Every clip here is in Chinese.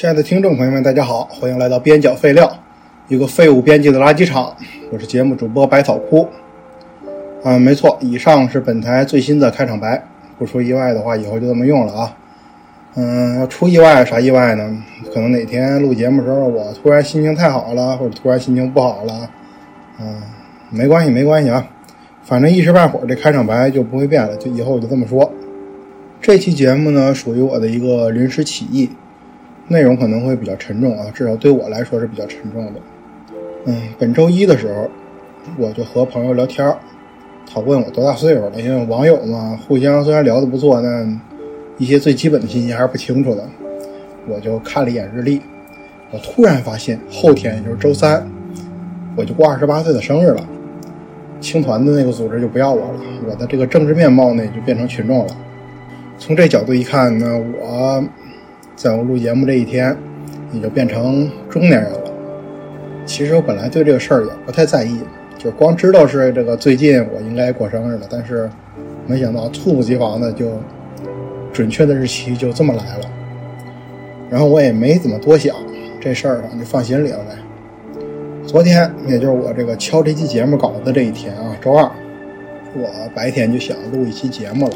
亲爱的听众朋友们，大家好，欢迎来到边角废料，一个废物编辑的垃圾场。我是节目主播百草枯。嗯，没错，以上是本台最新的开场白。不出意外的话，以后就这么用了啊。嗯，要出意外啥意外呢？可能哪天录节目的时候，我突然心情太好了，或者突然心情不好了。嗯，没关系，没关系啊。反正一时半会儿这开场白就不会变了，就以后我就这么说。这期节目呢，属于我的一个临时起意，内容可能会比较沉重啊，至少对我来说是比较沉重的。嗯，本周一的时候，我就和朋友聊天他问我多大岁数了，因为网友嘛，互相虽然聊得不错，但一些最基本的信息还是不清楚的。我就看了一眼日历，我突然发现后天也就是周三，我就过二十八岁的生日了。青团的那个组织就不要我了，我的这个政治面貌呢就变成群众了。从这角度一看呢，我在我录节目这一天你就变成中年人了。其实我本来对这个事儿也不太在意，就光知道是这个最近我应该过生日了，但是没想到猝不及防的就准确的日期就这么来了。然后我也没怎么多想这事儿，就放心里了呗。昨天，也就是我这个敲这期节目稿子这一天啊，周二，我白天就想录一期节目了，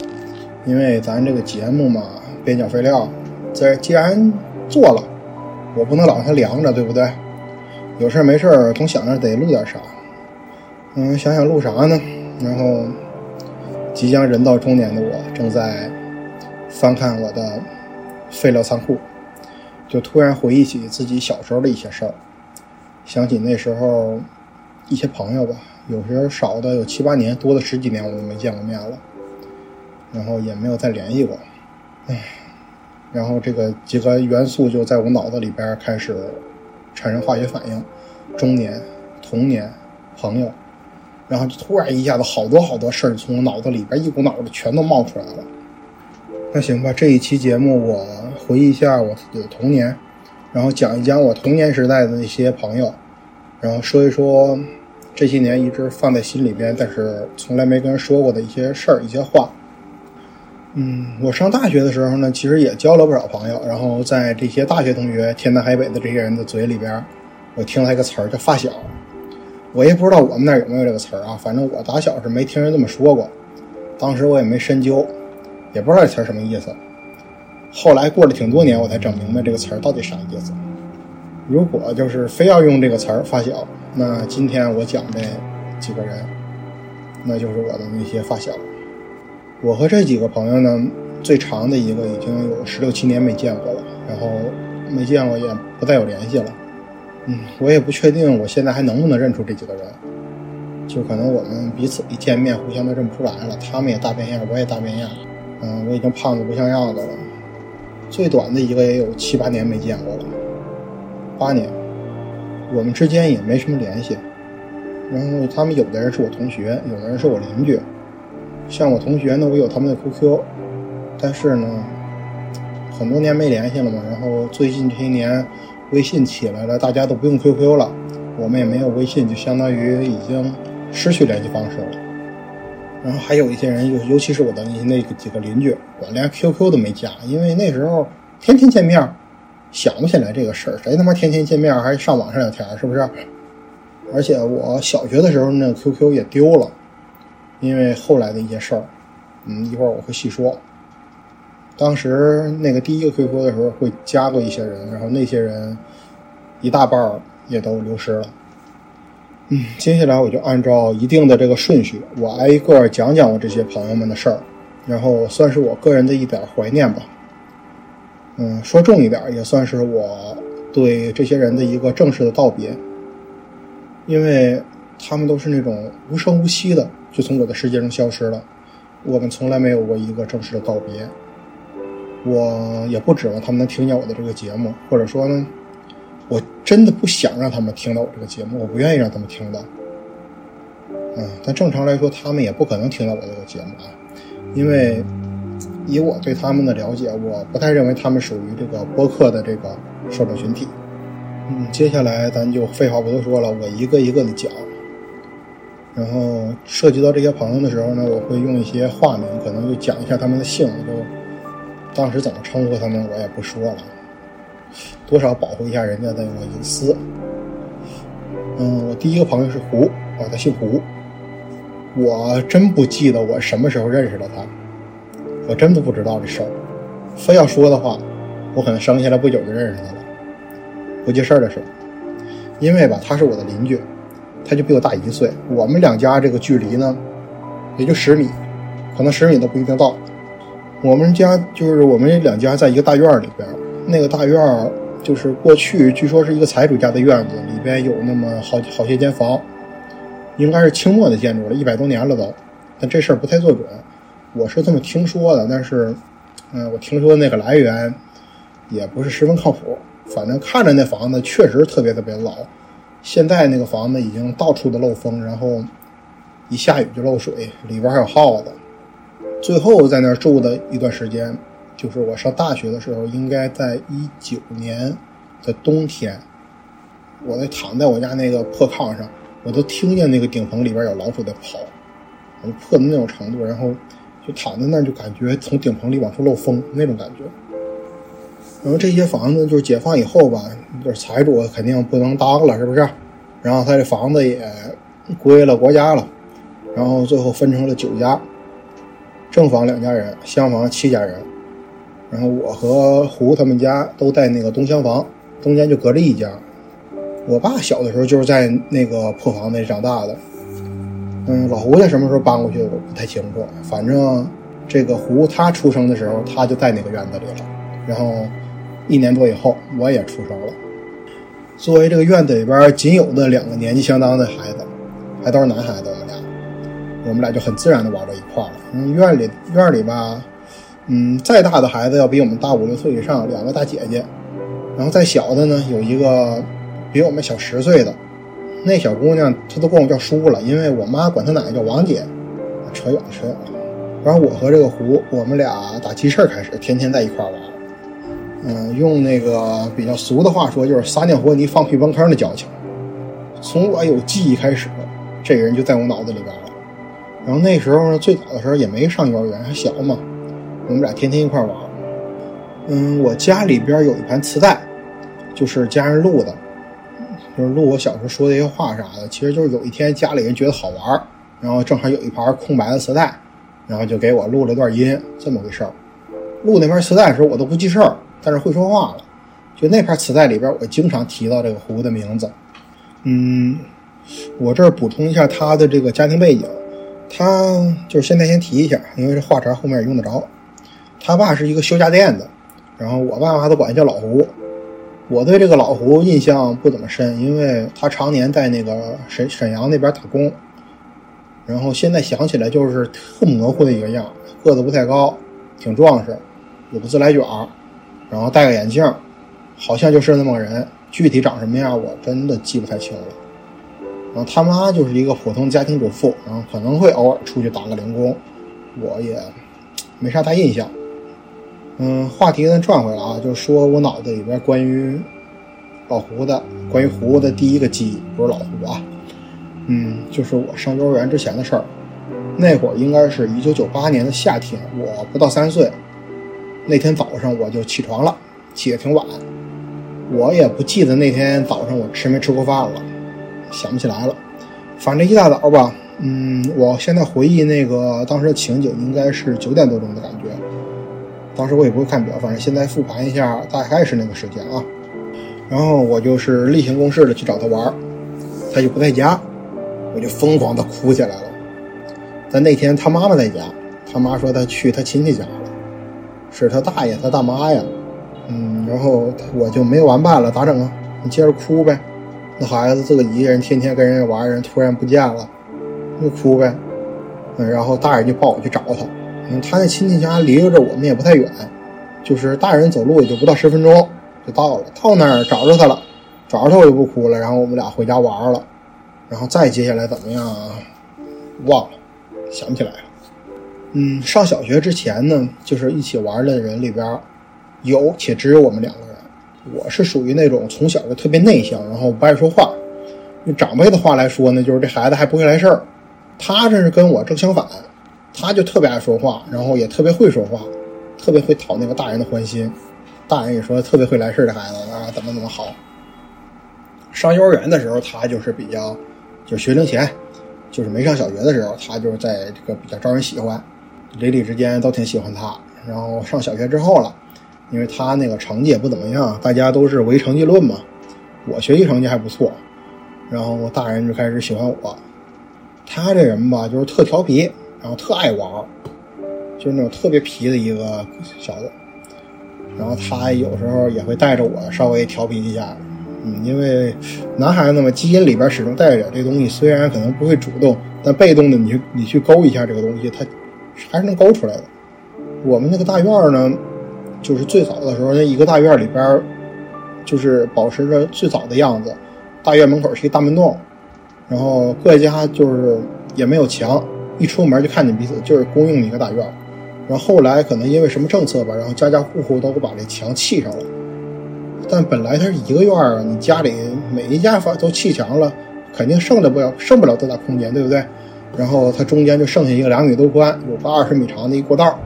因为咱这个节目嘛，边角废料，这既然做了，我不能老让它凉着，对不对？有事没事总想着得录点啥，嗯，想想录啥呢？然后，即将人到中年的我，正在翻看我的废料仓库，就突然回忆起自己小时候的一些事儿。想起那时候一些朋友吧，有时候少的有七八年，多的十几年我都没见过面了，然后也没有再联系过，唉，然后这个几个元素就在我脑子里边开始产生化学反应：中年、童年、朋友，然后就突然一下子好多好多事儿从我脑子里边一股脑的全都冒出来了。那行吧，这一期节目我回忆一下我自己的童年。然后讲一讲我童年时代的那些朋友，然后说一说这些年一直放在心里边，但是从来没跟人说过的一些事儿、一些话。嗯，我上大学的时候呢，其实也交了不少朋友。然后在这些大学同学天南海北的这些人的嘴里边，我听了一个词儿叫“发小”。我也不知道我们那儿有没有这个词儿啊，反正我打小是没听人这么说过。当时我也没深究，也不知道这词儿什么意思。后来过了挺多年，我才整明白这个词儿到底啥意思。如果就是非要用这个词儿“发小”，那今天我讲这几个人，那就是我的那些发小。我和这几个朋友呢，最长的一个已经有十六七年没见过了，然后没见过也不再有联系了。嗯，我也不确定我现在还能不能认出这几个人，就可能我们彼此一见面互相都认不出来了。他们也大变样，我也大变样。嗯，我已经胖的不像样子了。最短的一个也有七八年没见过了，八年，我们之间也没什么联系。然后他们有的人是我同学，有的人是我邻居。像我同学呢，我有他们的 QQ，但是呢，很多年没联系了嘛。然后最近这些年，微信起来了，大家都不用 QQ 了，我们也没有微信，就相当于已经失去联系方式了。然后还有一些人，尤尤其是我的那那几个邻居，我连 QQ 都没加，因为那时候天天见面，想不起来这个事儿。谁他妈天天见面还上网上聊天，是不是？而且我小学的时候那个 QQ 也丢了，因为后来的一些事儿，嗯，一会儿我会细说。当时那个第一个 QQ 的时候会加过一些人，然后那些人一大半也都流失了。嗯，接下来我就按照一定的这个顺序，我挨一个讲讲我这些朋友们的事儿，然后算是我个人的一点怀念吧。嗯，说重一点，也算是我对这些人的一个正式的道别，因为他们都是那种无声无息的就从我的世界中消失了，我们从来没有过一个正式的告别。我也不指望他们能听见我的这个节目，或者说呢。我真的不想让他们听到我这个节目，我不愿意让他们听到。嗯，但正常来说，他们也不可能听到我这个节目啊，因为以我对他们的了解，我不太认为他们属于这个播客的这个受众群体。嗯，接下来咱就废话不多说了，我一个一个的讲。然后涉及到这些朋友的时候呢，我会用一些化名，可能就讲一下他们的姓，就当时怎么称呼他们，我也不说了。多少保护一下人家的那个隐私。嗯，我第一个朋友是胡，啊，他姓胡。我真不记得我什么时候认识的他，我真的不知道这事儿。非要说的话，我可能生下来不久就认识他了。不记事儿的事，因为吧，他是我的邻居，他就比我大一岁。我们两家这个距离呢，也就十米，可能十米都不一定到。我们家就是我们两家在一个大院里边，那个大院就是过去据说是一个财主家的院子，里边有那么好好些间房。应该是清末的建筑了，一百多年了都，但这事儿不太做准，我是这么听说的。但是，嗯，我听说那个来源也不是十分靠谱。反正看着那房子确实特别特别老，现在那个房子已经到处的漏风，然后一下雨就漏水，里边还有耗子。最后在那儿住的一段时间，就是我上大学的时候，应该在一九年的冬天，我在躺在我家那个破炕上。我都听见那个顶棚里边有老鼠在跑，就破的那种程度，然后就躺在那儿，就感觉从顶棚里往出漏风那种感觉。然后这些房子就是解放以后吧，就是财主肯定不能当了，是不是？然后他这房子也归了国家了，然后最后分成了九家，正房两家人，厢房七家人。然后我和胡他们家都在那个东厢房，中间就隔着一家。我爸小的时候就是在那个破房子里长大的，嗯，老胡家什么时候搬过去的我不太清楚。反正这个胡他出生的时候，他就在那个院子里了。然后一年多以后，我也出生了。作为这个院子里边仅有的两个年纪相当的孩子，还都是男孩子，我们俩，我们俩就很自然的玩到一块了。院里院里吧，嗯，再大的孩子要比我们大五六岁以上，两个大姐姐，然后再小的呢有一个。比我们小十岁的那小姑娘，她都管我叫叔了，因为我妈管她奶奶叫王姐。扯远了，扯远了。然后我和这个胡，我们俩打记事开始，天天在一块玩。嗯，用那个比较俗的话说，就是撒尿和泥放屁崩坑的交情。从我有记忆开始，这个人就在我脑子里边了。然后那时候呢，最早的时候也没上幼儿园，还小嘛，我们俩天天一块玩。嗯，我家里边有一盘磁带，就是家人录的。就是录我小时候说的一些话啥的，其实就是有一天家里人觉得好玩然后正好有一盘空白的磁带，然后就给我录了段音，这么回事儿。录那盘磁带的时候我都不记事儿，但是会说话了。就那盘磁带里边，我经常提到这个胡的名字。嗯，我这儿补充一下他的这个家庭背景，他就是现在先提一下，因为这话茬后面也用得着。他爸是一个修家电的，然后我爸妈都管他叫老胡。我对这个老胡印象不怎么深，因为他常年在那个沈沈阳那边打工。然后现在想起来就是特模糊的一个样，个子不太高，挺壮实，有个自来卷儿，然后戴个眼镜，好像就是那么个人。具体长什么样，我真的记不太清了。然后他妈就是一个普通家庭主妇，然后可能会偶尔出去打个零工，我也没啥大印象。嗯，话题呢转回来啊，就是说我脑子里边关于老胡的，关于胡的第一个记忆，不是老胡啊，嗯，就是我上幼儿园之前的事儿。那会儿应该是一九九八年的夏天，我不到三岁。那天早上我就起床了，起得挺晚。我也不记得那天早上我吃没吃过饭了，想不起来了。反正一大早吧，嗯，我现在回忆那个当时的情景，应该是九点多钟的感觉。当时我也不会看表，反正现在复盘一下，大概是那个时间啊。然后我就是例行公事的去找他玩，他就不在家，我就疯狂的哭起来了。但那天他妈妈在家，他妈说他去他亲戚家了，是他大爷他大妈呀。嗯，然后我就没完办了，咋整啊？你接着哭呗。那孩子自己一个人天天跟人家玩，人突然不见了，就哭呗。嗯，然后大人就抱我去找他。嗯，他那亲戚家离着我们也不太远，就是大人走路也就不到十分钟就到了。到那儿找着他了，找着他我就不哭了。然后我们俩回家玩了，然后再接下来怎么样啊？忘了，想不起来了。嗯，上小学之前呢，就是一起玩的人里边，有且只有我们两个人。我是属于那种从小就特别内向，然后不爱说话。用长辈的话来说呢，就是这孩子还不会来事儿。他这是跟我正相反。他就特别爱说话，然后也特别会说话，特别会讨那个大人的欢心。大人也说特别会来事儿的孩子啊，怎么怎么好。上幼儿园的时候，他就是比较，就是学龄前，就是没上小学的时候，他就是在这个比较招人喜欢，邻里之间都挺喜欢他。然后上小学之后了，因为他那个成绩也不怎么样，大家都是唯成绩论嘛。我学习成绩还不错，然后大人就开始喜欢我。他这人吧，就是特调皮，然后特爱玩，就是那种特别皮的一个小子。然后他有时候也会带着我稍微调皮一下。嗯，因为男孩子嘛，基因里边始终带着点这东西，虽然可能不会主动，但被动的你去你去勾一下这个东西，他还是能勾出来的。我们那个大院呢，就是最早的时候，那一个大院里边，就是保持着最早的样子。大院门口是一个大门洞，然后各家就是也没有墙，一出门就看见彼此，就是公用一个大院。然后后来可能因为什么政策吧，然后家家户户都把这墙砌上了。但本来它是一个院儿，你家里每一家房都砌墙了，肯定剩的不了，剩不了多大空间，对不对？然后它中间就剩下一个两米多宽、有个二十米长的一过道。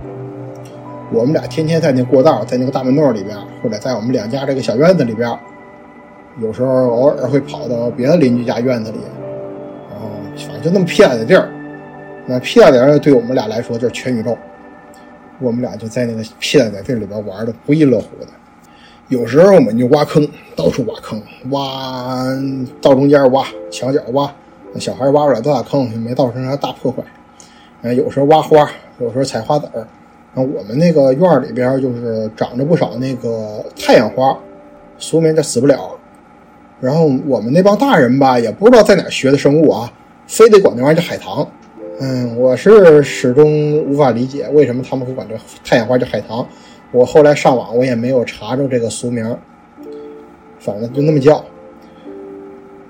我们俩天天在那过道，在那个大门洞里边，或者在我们两家这个小院子里边，有时候偶尔会跑到别的邻居家院子里，然后反正就那么屁大的地儿，那偏点对我们俩来说就是全宇宙。我们俩就在那个屁大的地儿里边玩的不亦乐乎的。有时候我们就挖坑，到处挖坑，挖道中间挖，墙角挖，小孩挖不了多大坑，没造成啥大破坏。嗯，有时候挖花，有时候采花籽儿。然后我们那个院里边就是长着不少那个太阳花，俗名叫死不了。然后我们那帮大人吧，也不知道在哪学的生物啊，非得管那玩意儿叫海棠。嗯，我是始终无法理解为什么他们会管这太阳花叫海棠。我后来上网，我也没有查着这个俗名，反正就那么叫。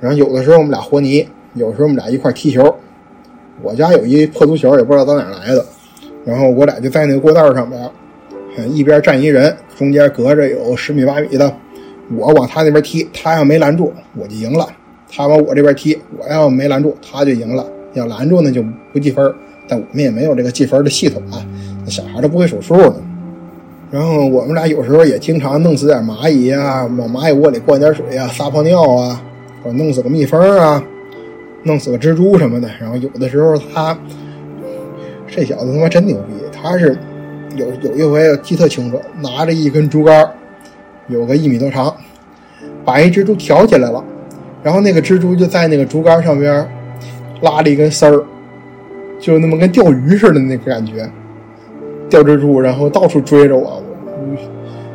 然后有的时候我们俩和泥，有时候我们俩一块踢球。我家有一破足球，也不知道到哪来的。然后我俩就在那个过道上边，一边站一人，中间隔着有十米八米的。我往他那边踢，他要没拦住，我就赢了；他往我这边踢，我要没拦住，他就赢了。要拦住呢，就不计分。但我们也没有这个计分的系统啊，那小孩都不会数数的。然后我们俩有时候也经常弄死点蚂蚁啊，往蚂蚁窝里灌点水啊，撒泡尿啊，或者弄死个蜜蜂啊，弄死个蜘蛛什么的。然后有的时候他这小子他妈真牛逼，他是有有一回记特清楚，拿着一根竹竿，有个一米多长，把一蜘蛛挑起来了，然后那个蜘蛛就在那个竹竿上边拉了一根丝儿，就那么跟钓鱼似的那个感觉。钓蜘蛛，然后到处追着我。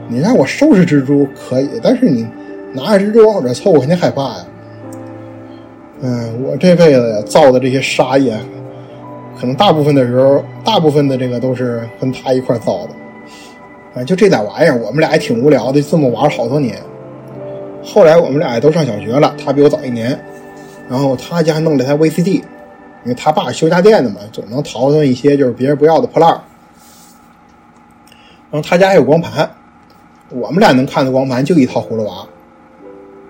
你让我收拾蜘蛛可以，但是你拿着蜘蛛往我这凑，我肯定害怕呀。嗯，我这辈子造的这些杀业，可能大部分的时候，大部分的这个都是跟他一块造的。啊，就这点玩意儿，我们俩也挺无聊的，这么玩了好多年。后来我们俩也都上小学了，他比我早一年。然后他家弄了台 VCD，因为他爸修家电的嘛，总能淘到一些就是别人不要的破烂。然后他家还有光盘，我们俩能看的光盘就一套葫芦娃，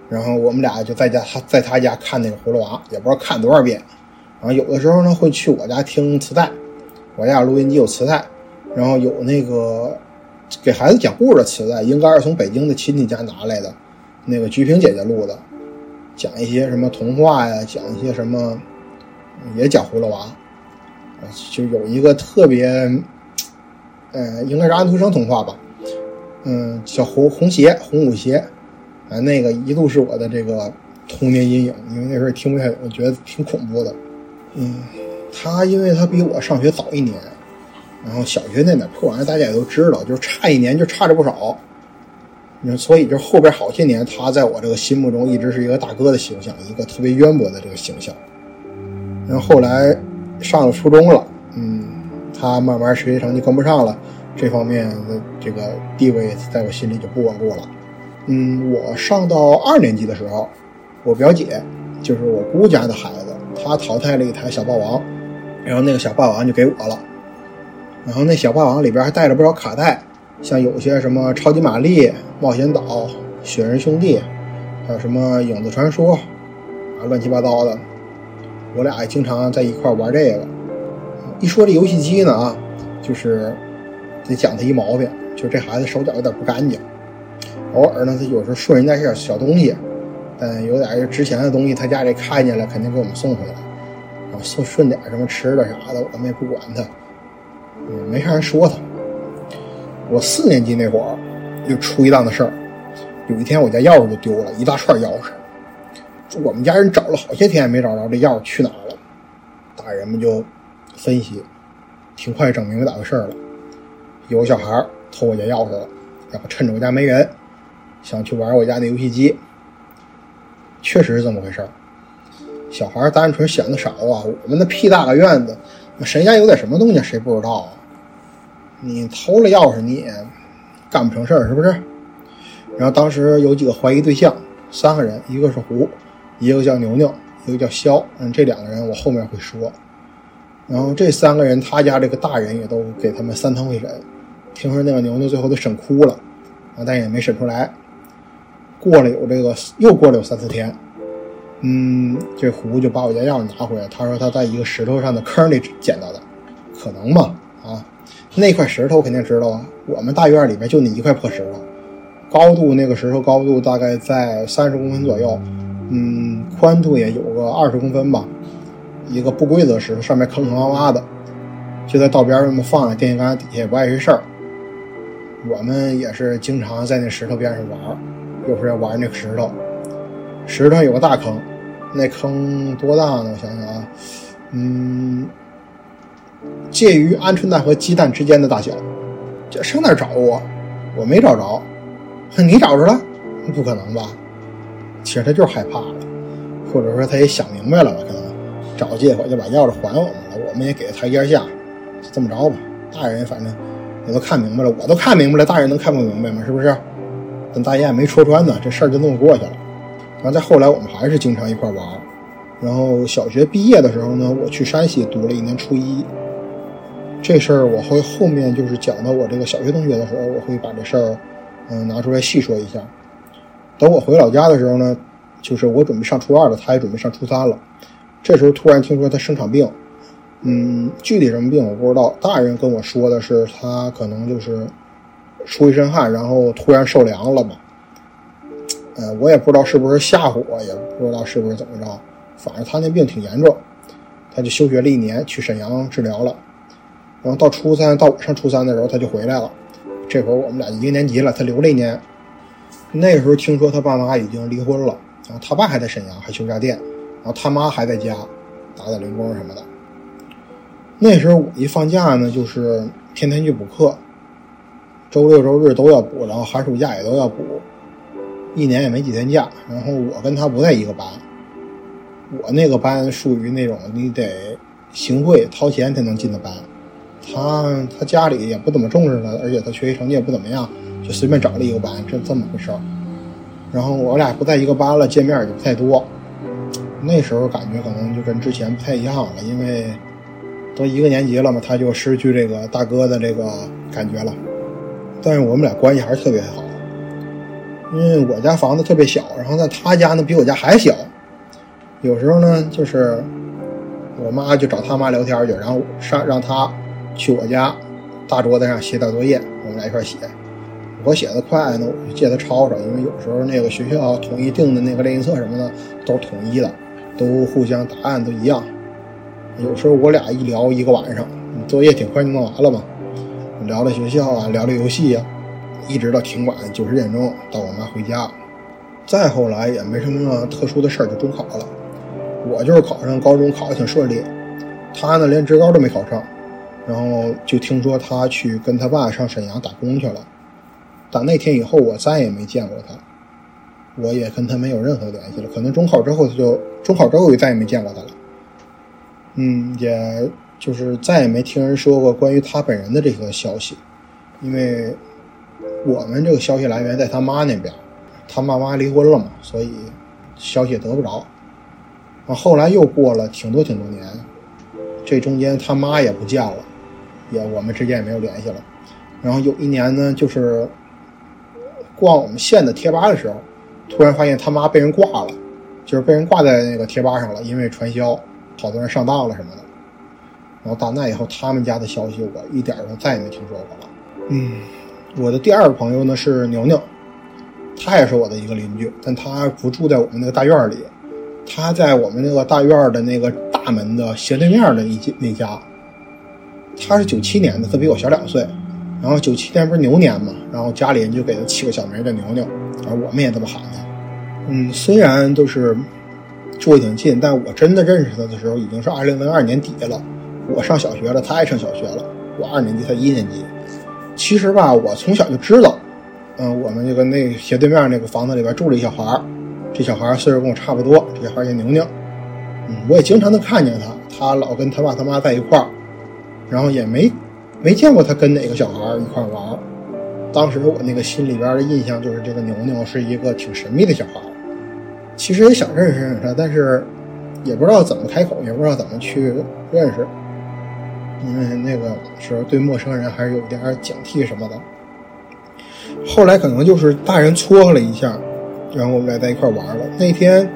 然后我们俩就在家在他家看那个葫芦娃，也不知道看多少遍。然后有的时候呢会去我家听磁带，我家录音机有磁带，然后有那个给孩子讲故事的磁带，应该是从北京的亲戚家拿来的，那个菊萍姐姐录的，讲一些什么童话呀，讲一些什么，也讲葫芦娃，就有一个特别。嗯，应该是安徒生童话吧，嗯，小红红鞋，红舞鞋，啊，那个一度是我的这个童年阴影，因为那时候听不太懂，我觉得挺恐怖的。嗯，他因为他比我上学早一年，然后小学那点破玩意大家也都知道，就是差一年就差着不少。你说，所以就后边好些年，他在我这个心目中一直是一个大哥的形象，一个特别渊博的这个形象。然后后来上了初中了，嗯。他慢慢学习成绩跟不上了，这方面的这个地位在我心里就不稳固了。嗯，我上到二年级的时候，我表姐就是我姑家的孩子，她淘汰了一台小霸王，然后那个小霸王就给我了。然后那小霸王里边还带了不少卡带，像有些什么超级玛丽、冒险岛、雪人兄弟，还有什么影子传说啊，乱七八糟的。我俩也经常在一块玩这个。一说这游戏机呢啊，就是得讲他一毛病，就这孩子手脚有点不干净。偶尔呢，他有时候顺人家些小东西，但有点值钱的东西，他家里看见了，肯定给我们送回来。然后送顺点什么吃的啥的，我们也不管他，嗯，没啥人说他。我四年级那会儿，又出一档子事儿。有一天我家钥匙就丢了，一大串钥匙。我们家人找了好些天也没找着，这钥匙去哪儿了？大人们就分析，挺快整明白咋回事了。有个小孩偷我家钥匙了，然后趁着我家没人，想去玩我家那游戏机。确实是这么回事小孩单纯想的少啊，我们那屁大个院子，谁家有点什么东西谁不知道啊？你偷了钥匙你也干不成事儿是不是？然后当时有几个怀疑对象，三个人，一个是胡。一个叫牛牛，一个叫肖，嗯，这两个人我后面会说。然后这三个人，他家这个大人也都给他们三堂会审。听说那个牛牛最后都审哭了，啊，但也没审出来。过了有这个，又过了有三四天，嗯，这胡就把我家钥匙拿回来，他说他在一个石头上的坑里捡到的，可能吗？啊，那块石头肯定知道啊，我们大院里边就那一块破石头，高度那个石头高度大概在三十公分左右。嗯，宽度也有个二十公分吧，一个不规则石头，上面坑坑洼洼的，就在道边那么放着电线杆底下也不碍事儿。我们也是经常在那石头边上玩，就是要玩那个石头。石头有个大坑，那坑多大呢？我想想啊，嗯，介于鹌鹑蛋和鸡蛋之间的大小。这上哪找我？我没找着，你找着了？不可能吧？其实他就是害怕了，或者说他也想明白了吧？可能找借口就把钥匙还我们了，我们也给他台阶下，这么着吧。大人反正也都看明白了，我都看明白了，大人能看不明白吗？是不是？但大雁没戳穿呢，这事儿就这么过去了。然后再后来，我们还是经常一块玩。然后小学毕业的时候呢，我去山西读了一年初一。这事儿我会后面就是讲到我这个小学同学的时候，我会把这事儿嗯拿出来细说一下。等我回老家的时候呢，就是我准备上初二了，他也准备上初三了。这时候突然听说他生场病，嗯，具体什么病我不知道。大人跟我说的是他可能就是出一身汗，然后突然受凉了嘛。呃，我也不知道是不是吓唬我，也不知道是不是怎么着。反正他那病挺严重，他就休学了一年，去沈阳治疗了。然后到初三，到我上初三的时候，他就回来了。这会儿我们俩一个年级了，他留了一年。那时候听说他爸妈已经离婚了，然后他爸还在沈阳还修家电，然后他妈还在家打打零工什么的。那时候我一放假呢，就是天天去补课，周六周日都要补，然后寒暑假也都要补，一年也没几天假。然后我跟他不在一个班，我那个班属于那种你得行贿掏钱才能进的班，他他家里也不怎么重视他，而且他学习成绩也不怎么样。就随便找了一个班，这这么回事儿。然后我俩不在一个班了，见面也不太多。那时候感觉可能就跟之前不太一样了，因为都一个年级了嘛，他就失去这个大哥的这个感觉了。但是我们俩关系还是特别好，因为我家房子特别小，然后在他家呢比我家还小。有时候呢，就是我妈就找他妈聊天去，然后上让他去我家大桌子上写点作业，我们俩一块写。我写的快呢，我就借他抄抄，因为有时候那个学校统一定的那个练习册什么的都统一的，都互相答案都一样。有时候我俩一聊一个晚上，作业挺快就弄完了嘛，聊聊学校啊，聊聊游戏呀，一直到挺晚九十点钟到我妈回家。再后来也没什么特殊的事儿，就中考了。我就是考上高中，考的挺顺利。他呢连职高都没考上，然后就听说他去跟他爸上沈阳打工去了。打那天以后，我再也没见过他，我也跟他没有任何联系了。可能中考之后，他就中考之后就再也没见过他了。嗯，也就是再也没听人说过关于他本人的这个消息，因为我们这个消息来源在他妈那边，他妈妈离婚了嘛，所以消息也得不着。啊，后来又过了挺多挺多年，这中间他妈也不见了，也我们之间也没有联系了。然后有一年呢，就是。逛我们县的贴吧的时候，突然发现他妈被人挂了，就是被人挂在那个贴吧上了，因为传销，好多人上当了什么的。然后打那以后，他们家的消息我一点都再也没听说过了。嗯，我的第二个朋友呢是牛牛，他也是我的一个邻居，但他不住在我们那个大院里，他在我们那个大院的那个大门的斜对面的一那家。他是九七年的，他比我小两岁。然后九七年不是牛年嘛，然后家里人就给他起个小名叫牛牛，而，我们也这么喊他。嗯，虽然都是住的挺近，但我真的认识他的时候已经是二零零二年底了。我上小学了，他也上小学了。我二年级，他一年级。其实吧，我从小就知道，嗯，我们这个那斜对面那个房子里边住着一小孩儿，这小孩儿岁数跟我差不多，这小孩儿叫牛牛。嗯，我也经常能看见他，他老跟他爸他妈在一块儿，然后也没。没见过他跟哪个小孩一块玩当时我那个心里边的印象就是这个牛牛是一个挺神秘的小孩其实也想认识认识他，但是也不知道怎么开口，也不知道怎么去认识，因为那个时候对陌生人还是有点警惕什么的。后来可能就是大人撮合了一下，然后我们俩在一块玩了。那天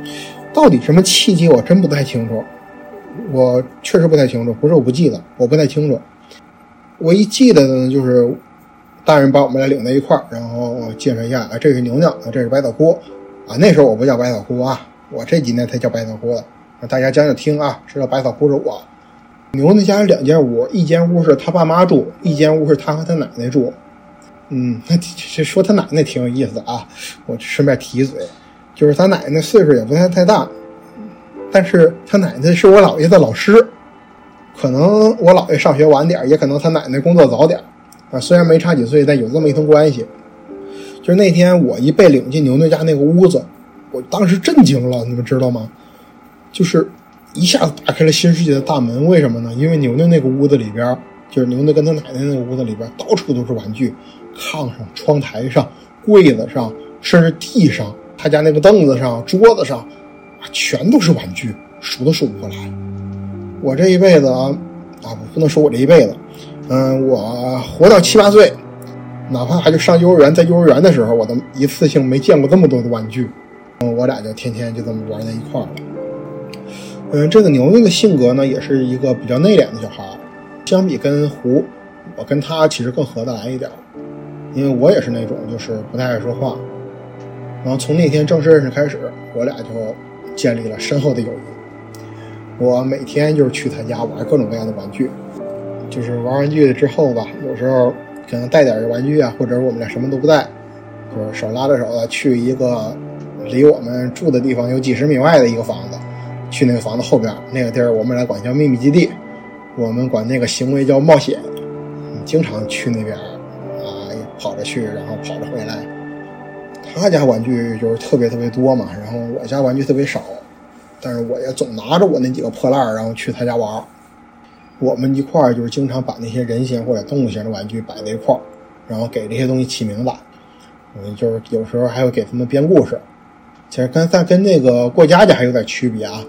到底什么契机，我真不太清楚，我确实不太清楚，不是我不记得，我不太清楚。我一记得的呢，就是大人把我们俩领在一块儿，然后介绍一下啊，这是牛牛啊，这是白草枯啊。那时候我不叫白草枯啊，我这几年才叫白草枯的。大家将就听啊，知道白草枯是我。牛牛家有两间屋，一间屋是他爸妈住，一间屋是他和他奶奶住。嗯，那这说他奶奶挺有意思的啊，我顺便提一嘴，就是他奶奶岁数也不太太大，但是他奶奶是我姥爷的老师。可能我姥爷上学晚点也可能他奶奶工作早点啊。虽然没差几岁，但有这么一层关系。就是那天我一被领进牛牛家那个屋子，我当时震惊了，你们知道吗？就是一下子打开了新世界的大门。为什么呢？因为牛牛那个屋子里边，就是牛牛跟他奶奶那个屋子里边，到处都是玩具，炕上、窗台上、柜子上，甚至地上，他家那个凳子上、桌子上，全都是玩具，数都数不过来。我这一辈子啊，啊，不能说我这一辈子，嗯，我活到七八岁，哪怕还就上幼儿园，在幼儿园的时候，我都一次性没见过这么多的玩具。嗯，我俩就天天就这么玩在一块儿了。嗯，这个牛牛的性格呢，也是一个比较内敛的小孩儿，相比跟胡，我跟他其实更合得来一点，因为我也是那种就是不太爱说话。然后从那天正式认识开始，我俩就建立了深厚的友谊。我每天就是去他家玩各种各样的玩具，就是玩玩具之后吧，有时候可能带点玩具啊，或者我们俩什么都不带，就是手拉着手的去一个离我们住的地方有几十米外的一个房子，去那个房子后边那个地儿，我们俩管叫秘密基地，我们管那个行为叫冒险，经常去那边啊跑着去，然后跑着回来。他家玩具就是特别特别多嘛，然后我家玩具特别少。但是我也总拿着我那几个破烂，然后去他家玩。我们一块儿就是经常把那些人形或者动物型的玩具摆在一块儿，然后给这些东西起名字。嗯，就是有时候还会给他们编故事。其实跟但跟那个过家家还有点区别啊。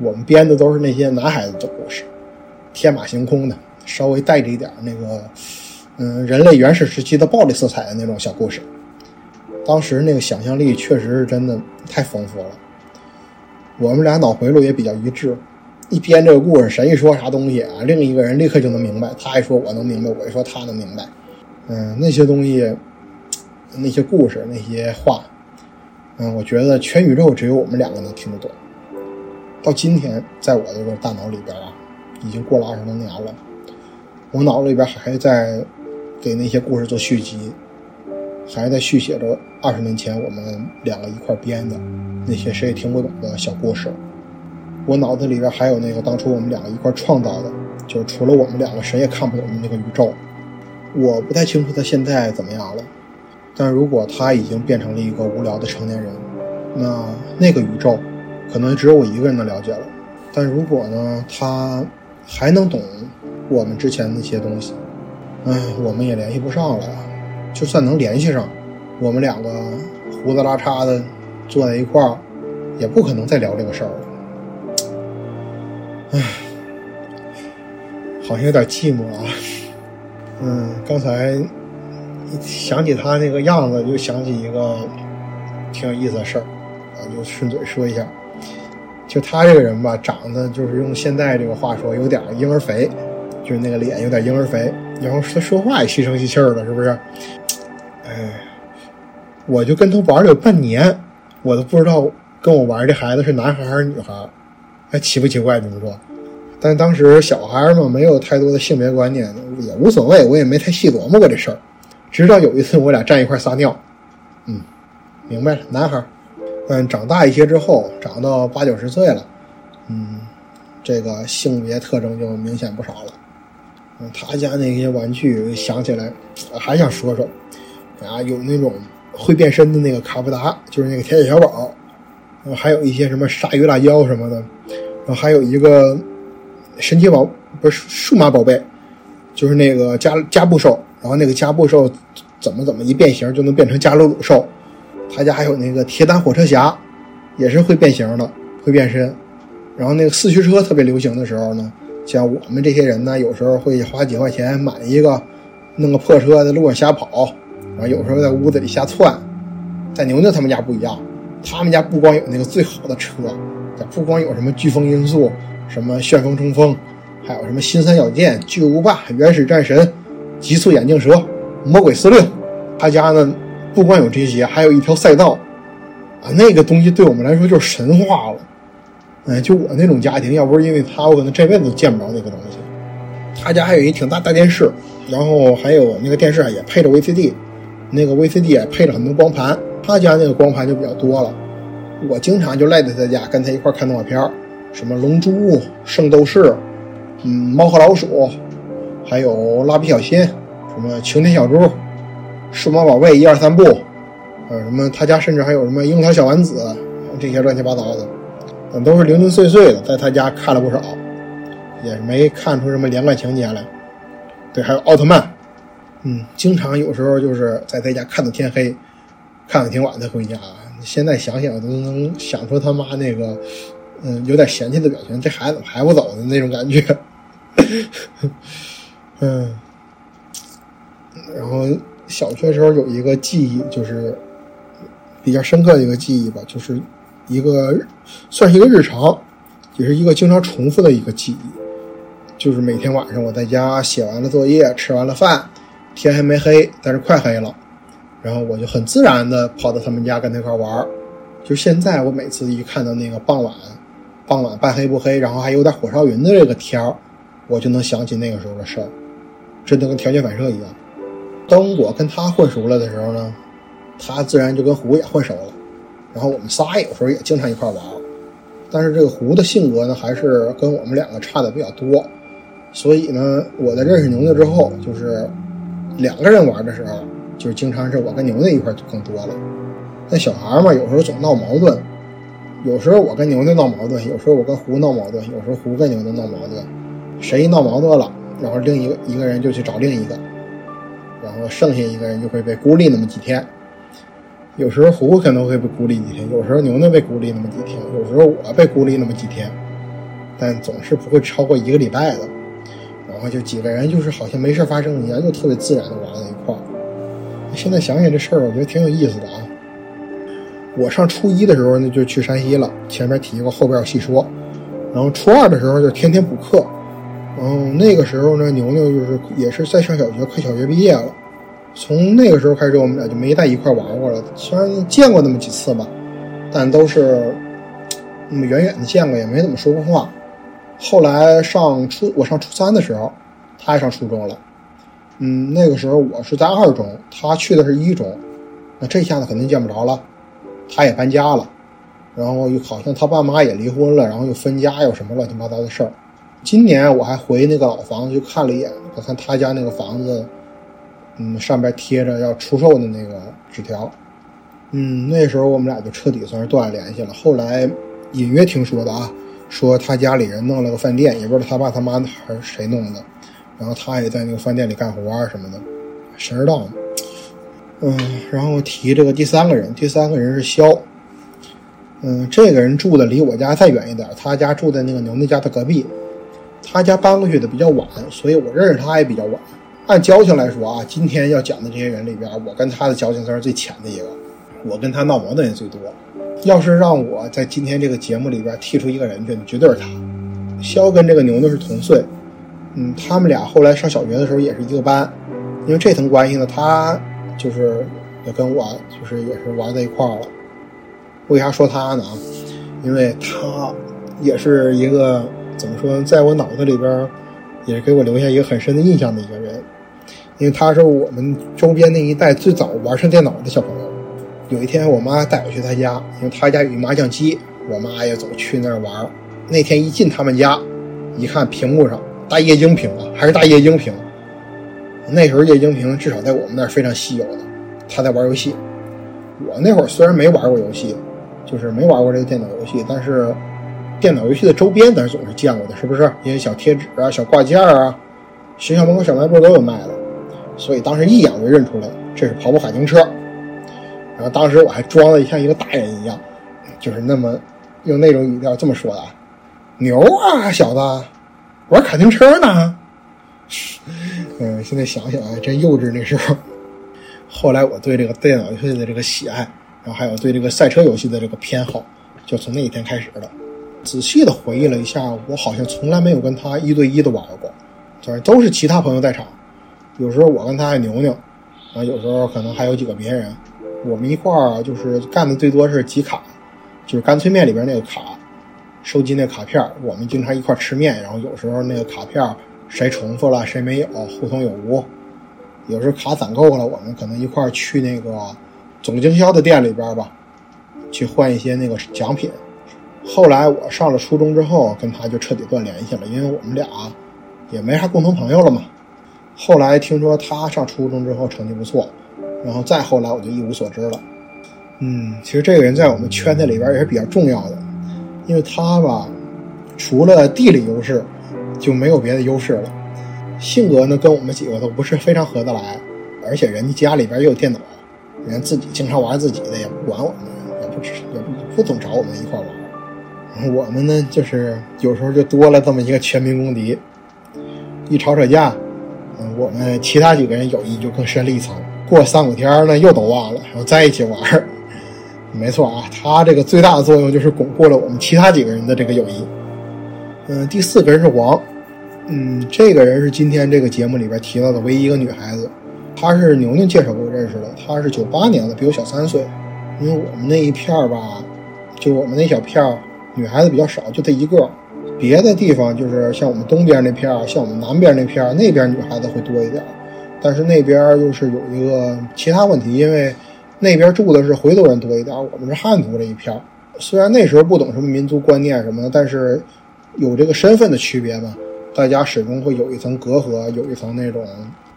我们编的都是那些男孩子的故事，天马行空的，稍微带着一点那个嗯人类原始时期的暴力色彩的那种小故事。当时那个想象力确实是真的太丰富了。我们俩脑回路也比较一致，一编这个故事，谁一说啥东西啊，另一个人立刻就能明白。他一说我能明白，我一说他能明白。嗯，那些东西，那些故事，那些话，嗯，我觉得全宇宙只有我们两个能听得懂。到今天，在我这个大脑里边啊，已经过了二十多年了，我脑子里边还在给那些故事做续集。还在续写着二十年前我们两个一块编的那些谁也听不懂的小故事。我脑子里边还有那个当初我们两个一块创造的，就是除了我们两个谁也看不懂的那个宇宙。我不太清楚他现在怎么样了，但如果他已经变成了一个无聊的成年人，那那个宇宙可能只有我一个人能了解了。但如果呢，他还能懂我们之前那些东西，唉，我们也联系不上了。就算能联系上，我们两个胡子拉碴的坐在一块儿，也不可能再聊这个事儿了。唉，好像有点寂寞啊。嗯，刚才想起他那个样子，就想起一个挺有意思的事儿，啊，就顺嘴说一下。就他这个人吧，长得就是用现在这个话说，有点婴儿肥，就是那个脸有点婴儿肥，然后他说话也细声细气的，是不是？哎，我就跟他玩了有半年，我都不知道跟我玩这孩子是男孩还是女孩，还奇不奇怪？你们说？但当时小孩嘛，没有太多的性别观念，也无所谓，我也没太细琢磨过这事儿。直到有一次我俩站一块撒尿，嗯，明白了，男孩。嗯，长大一些之后，长到八九十岁了，嗯，这个性别特征就明显不少了。嗯，他家那些玩具想起来还想说说，啊，有那种会变身的那个卡布达，就是那个铁血小宝，然后还有一些什么鲨鱼辣椒什么的，然后还有一个。神奇宝不是数码宝贝，就是那个加加布兽，然后那个加布兽怎么怎么一变形就能变成加鲁鲁兽。他家还有那个铁胆火车侠，也是会变形的，会变身。然后那个四驱车特别流行的时候呢，像我们这些人呢，有时候会花几块钱买一个，弄个破车在路上瞎跑，然后有时候在屋子里瞎窜。在牛牛他们家不一样，他们家不光有那个最好的车，不光有什么飓风音速。什么旋风冲锋，还有什么新三角剑、巨无霸、原始战神、极速眼镜蛇、魔鬼司令。他家呢，不光有这些，还有一条赛道啊。那个东西对我们来说就是神话了。哎，就我那种家庭，要不是因为他，我可能这辈子都见不着那个东西。他家还有一挺大大电视，然后还有那个电视啊，也配着 VCD，那个 VCD 也配了很多光盘。他家那个光盘就比较多了。我经常就赖在他家，跟他一块看动画片儿。什么龙珠、圣斗士，嗯，猫和老鼠，还有蜡笔小新，什么晴天小猪、数码宝贝一二三部，呃，什么他家甚至还有什么樱桃小丸子，这些乱七八糟的，但都是零零碎碎的，在他家看了不少，也没看出什么连贯情节来。对，还有奥特曼，嗯，经常有时候就是在他家看到天黑，看到挺晚才回家。现在想想都能想出他妈那个。嗯，有点嫌弃的表情，这孩子怎么还不走的那种感觉。嗯，然后小学时候有一个记忆，就是比较深刻的一个记忆吧，就是一个算是一个日常，也是一个经常重复的一个记忆，就是每天晚上我在家写完了作业，吃完了饭，天还没黑，但是快黑了，然后我就很自然的跑到他们家跟他一块玩就现在我每次一看到那个傍晚。傍晚半黑不黑，然后还有点火烧云的这个天儿，我就能想起那个时候的事儿，真的跟条件反射一样。等我跟他混熟了的时候呢，他自然就跟胡也混熟了，然后我们仨有时候也经常一块玩。但是这个胡的性格呢，还是跟我们两个差的比较多，所以呢，我在认识牛牛之后，就是两个人玩的时候，就是经常是我跟牛牛一块就更多了。那小孩嘛，有时候总闹矛盾。有时候我跟牛牛闹矛盾，有时候我跟胡闹矛盾，有时候胡跟牛牛闹矛盾，谁闹矛盾了，然后另一个一个人就去找另一个，后剩下一个人就会被孤立那么几天。有时候胡可能会被孤立几天，有时候牛牛被孤立那么几天，有时候我被孤立那么几天，但总是不会超过一个礼拜的。然后就几个人就是好像没事发生一样，就特别自然的玩在一块儿。现在想想这事儿，我觉得挺有意思的啊。我上初一的时候呢，就去山西了。前面提过，后边要细说。然后初二的时候就天天补课。然后那个时候呢，牛牛就是也是在上小学，快小学毕业了。从那个时候开始，我们俩就没在一块玩过了。虽然见过那么几次吧，但都是那么远远的见过，也没怎么说过话。后来上初，我上初三的时候，他也上初中了。嗯，那个时候我是在二中，他去的是一中。那这下子肯定见不着了。他也搬家了，然后又好像他爸妈也离婚了，然后又分家，又什么乱七八糟的事儿。今年我还回那个老房子去看了一眼，我看他家那个房子，嗯，上边贴着要出售的那个纸条。嗯，那时候我们俩就彻底算是断了联系了。后来隐约听说的啊，说他家里人弄了个饭店，也不知道他爸他妈还是谁弄的，然后他也在那个饭店里干活啊什么的，谁知道呢？嗯，然后提这个第三个人，第三个人是肖。嗯，这个人住的离我家再远一点，他家住在那个牛牛家的隔壁。他家搬过去的比较晚，所以我认识他也比较晚。按交情来说啊，今天要讲的这些人里边，我跟他的交情算是最浅的一个。我跟他闹矛盾也最多。要是让我在今天这个节目里边剔出一个人去，绝对是他。肖跟这个牛牛是同岁，嗯，他们俩后来上小学的时候也是一个班，因为这层关系呢，他。就是也跟我就是也是玩在一块儿了。为啥说他呢？因为他也是一个怎么说，在我脑子里边也给我留下一个很深的印象的一个人，因为他是我们周边那一带最早玩上电脑的小朋友。有一天，我妈带我去他家，因为他家有一麻将机，我妈也总去那儿玩。那天一进他们家，一看屏幕上大液晶屏啊，还是大液晶屏。那时候液晶屏至少在我们那儿非常稀有的。他在玩游戏，我那会儿虽然没玩过游戏。就是没玩过这个电脑游戏，但是电脑游戏的周边咱总是见过的，是不是？一些小贴纸啊、小挂件啊，学校门口小卖部都有卖的，所以当时一眼就认出来了这是跑跑卡丁车。然后当时我还装的像一个大人一样，就是那么用那种语调这么说的：“牛啊，小子，玩卡丁车呢。”嗯，现在想想啊，真幼稚那时候。后来我对这个电脑游戏的这个喜爱。然后还有对这个赛车游戏的这个偏好，就从那一天开始的。仔细的回忆了一下，我好像从来没有跟他一对一的玩过，就是都是其他朋友在场。有时候我跟他还牛牛，啊，有时候可能还有几个别人，我们一块儿就是干的最多是集卡，就是干脆面里边那个卡，收集那卡片。我们经常一块吃面，然后有时候那个卡片谁重复了谁没有，互通有无。有时候卡攒够了，我们可能一块去那个。总经销的店里边吧，去换一些那个奖品。后来我上了初中之后，跟他就彻底断联系了，因为我们俩也没啥共同朋友了嘛。后来听说他上初中之后成绩不错，然后再后来我就一无所知了。嗯，其实这个人在我们圈子里边也是比较重要的，因为他吧，除了地理优势，就没有别的优势了。性格呢，跟我们几个都不是非常合得来，而且人家家里边也有电脑。人家自己经常玩自己的，也不管我们，也不也不不总找我们一块玩。我们呢，就是有时候就多了这么一个全民公敌，一吵吵架，我们其他几个人友谊就更深了一层。过三五天呢，又都忘了，然后在一起玩。没错啊，他这个最大的作用就是巩固了我们其他几个人的这个友谊。嗯，第四个人是王，嗯，这个人是今天这个节目里边提到的唯一一个女孩子。她是牛牛介绍给我认识的，她是九八年的，比我小三岁。因为我们那一片儿吧，就我们那小片儿，女孩子比较少，就她一个。别的地方就是像我们东边那片儿，像我们南边那片儿，那边女孩子会多一点。但是那边又是有一个其他问题，因为那边住的是回族人多一点，我们是汉族这一片儿。虽然那时候不懂什么民族观念什么的，但是有这个身份的区别嘛，大家始终会有一层隔阂，有一层那种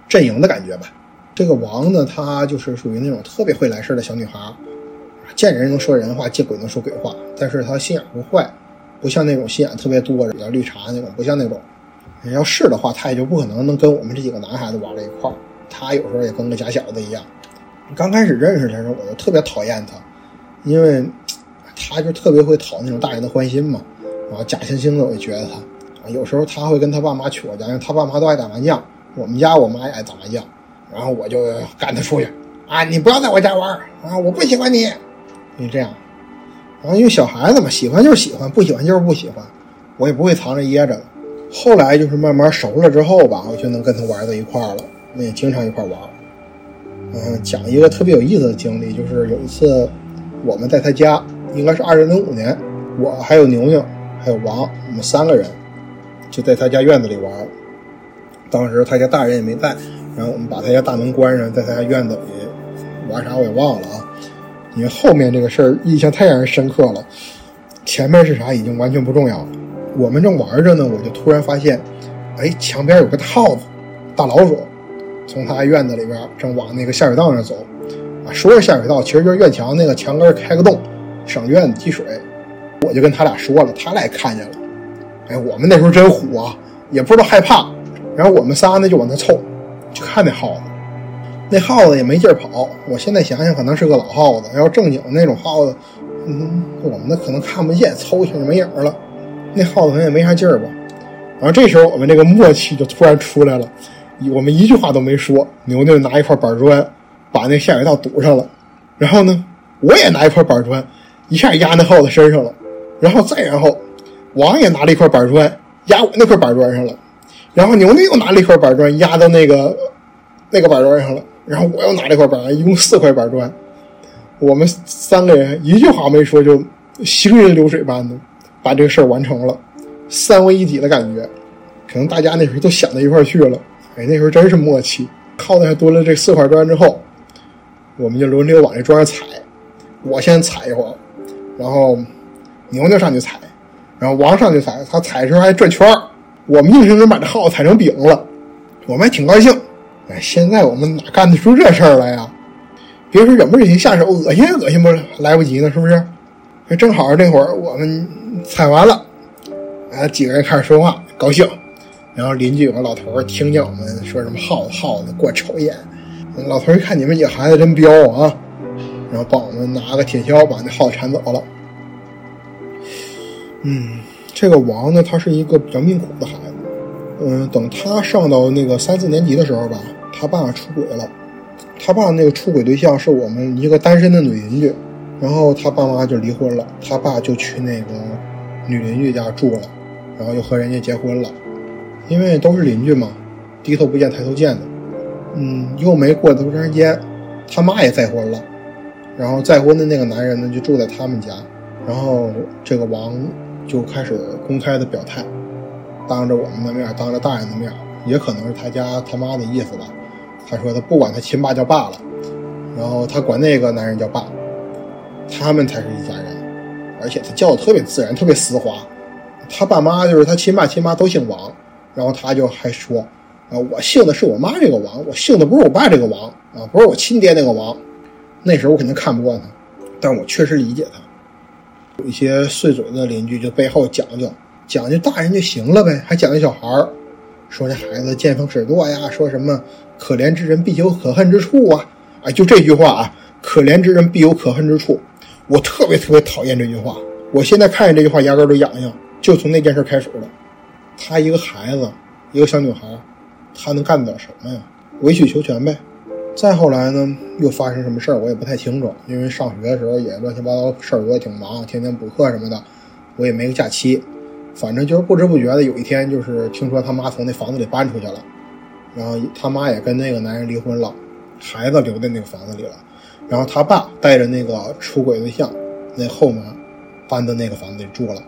阵营的感觉吧。这个王呢，她就是属于那种特别会来事的小女孩，见人能说人话，见鬼能说鬼话。但是她心眼不坏，不像那种心眼特别多、比较绿茶那种，不像那种。要是的话，他也就不可能能跟我们这几个男孩子玩在一块儿。她有时候也跟个假小子一样。刚开始认识的时候，我就特别讨厌他，因为他就特别会讨那种大人的欢心嘛，然后假惺惺的，我就觉得他。有时候他会跟他爸妈去我家，因为她爸妈都爱打麻将，我们家我妈也爱打麻将。然后我就赶他出去，啊，你不要在我家玩啊，我不喜欢你，你这样。然后因为小孩子嘛，喜欢就是喜欢，不喜欢就是不喜欢，我也不会藏着掖着。后来就是慢慢熟了之后吧，我就能跟他玩到一块了，那也经常一块玩。嗯，讲一个特别有意思的经历，就是有一次我们在他家，应该是二零零五年，我还有牛牛还有王，我们三个人就在他家院子里玩。当时他家大人也没在。然后我们把他家大门关上，在他家院子里玩啥我也忘了啊，因为后面这个事儿印象太让人深刻了，前面是啥已经完全不重要了。我们正玩着呢，我就突然发现，哎，墙边有个耗子，大老鼠，从他院子里边正往那个下水道那走，啊，说是下水道，其实就是院墙那个墙根开个洞，省院子积水。我就跟他俩说了，他俩也看见了，哎，我们那时候真虎啊，也不知道害怕，然后我们仨呢就往那凑。就看那耗子，那耗子也没劲儿跑。我现在想想，可能是个老耗子。要正经那种耗子，嗯，我们那可能看不见，凑一下就没影了。那耗子可能也没啥劲儿吧。然后这时候我们这个默契就突然出来了，我们一句话都没说。牛牛拿一块板砖把那下水道堵上了，然后呢，我也拿一块板砖一下压那耗子身上了，然后再然后，王也拿了一块板砖压我那块板砖上了。然后牛牛又拿了一块板砖压到那个那个板砖上了，然后我又拿这块板，一共四块板砖，我们三个人一句话没说，就行云流水般的把这个事儿完成了，三位一体的感觉。可能大家那时候都想到一块去了，哎，那时候真是默契。靠在蹲了这四块砖之后，我们就轮流往这砖上踩。我先踩一会儿，然后牛牛上去踩，然后王上去踩。他踩的时候还转圈儿，我们硬生生把这耗踩成饼了，我们还挺高兴。哎，现在我们哪干得出这事儿来呀？别说忍不忍心下手，恶心恶心不来不及呢，是不是？哎，正好那会儿我们采完了，啊，几个人开始说话，高兴。然后邻居有个老头儿听见我们说什么耗子耗子，给我抽烟。老头儿一看你们几个孩子真彪啊，然后帮我们拿个铁锹把那耗子铲走了。嗯，这个王呢，他是一个比较命苦的孩子。嗯，等他上到那个三四年级的时候吧，他爸出轨了。他爸那个出轨对象是我们一个单身的女邻居，然后他爸妈就离婚了，他爸就去那个女邻居家住了，然后又和人家结婚了。因为都是邻居嘛，低头不见抬头见的。嗯，又没过多长时间，他妈也再婚了，然后再婚的那个男人呢就住在他们家，然后这个王就开始公开的表态，当着我们的面，当着大人的面，也可能是他家他妈的意思吧。他说他不管他亲爸叫爸了，然后他管那个男人叫爸，他们才是一家人，而且他叫的特别自然，特别丝滑。他爸妈就是他亲爸亲妈都姓王。然后他就还说，啊，我姓的是我妈这个王，我姓的不是我爸这个王，啊，不是我亲爹那个王。那时候我肯定看不惯他，但我确实理解他。有一些碎嘴的邻居就背后讲究，讲究大人就行了呗，还讲究小孩儿，说这孩子见风使舵呀，说什么可怜之人必有可恨之处啊，哎，就这句话啊，可怜之人必有可恨之处，我特别特别讨厌这句话。我现在看见这句话，牙根都痒痒，就从那件事开始了。她一个孩子，一个小女孩，她能干得了什么呀？委曲求全呗。再后来呢，又发生什么事儿，我也不太清楚，因为上学的时候也乱七八糟事儿多，挺忙，天天补课什么的，我也没个假期。反正就是不知不觉的，有一天就是听说他妈从那房子里搬出去了，然后他妈也跟那个男人离婚了，孩子留在那个房子里了，然后他爸带着那个出轨对象，那后妈搬到那个房子里住了。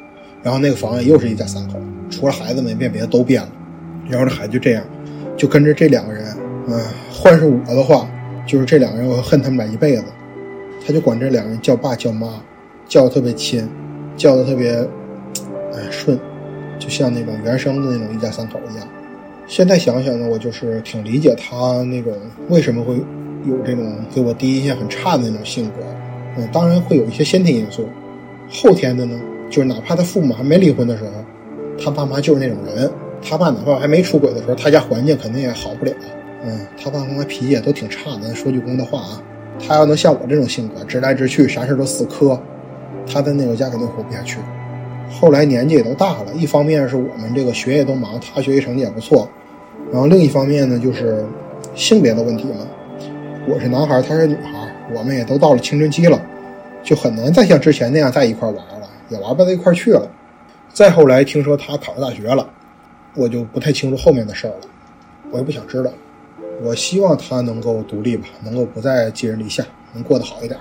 然后那个房子又是一家三口，除了孩子没变，别的都变了。然后这孩子就这样，就跟着这两个人。嗯，换是我的话，就是这两个人我恨他们俩一辈子。他就管这两个人叫爸叫妈，叫的特别亲，叫的特别哎顺，就像那种原生的那种一家三口一样。现在想想呢，我就是挺理解他那种为什么会有这种给我第一印象很差的那种性格。嗯，当然会有一些先天因素，后天的呢？就是哪怕他父母还没离婚的时候，他爸妈就是那种人。他爸哪怕还没出轨的时候，他家环境肯定也好不了。嗯，他爸妈脾气也都挺差的。说句公道话啊，他要能像我这种性格，直来直去，啥事都死磕，他在那个家肯定活不下去。后来年纪也都大了，一方面是我们这个学业都忙，他学习成绩也不错，然后另一方面呢，就是性别的问题嘛。我是男孩，他是女孩，我们也都到了青春期了，就很难再像之前那样在一块玩了。也玩不到一块去了。再后来听说他考上大学了，我就不太清楚后面的事儿了，我也不想知道。我希望他能够独立吧，能够不再寄人篱下，能过得好一点。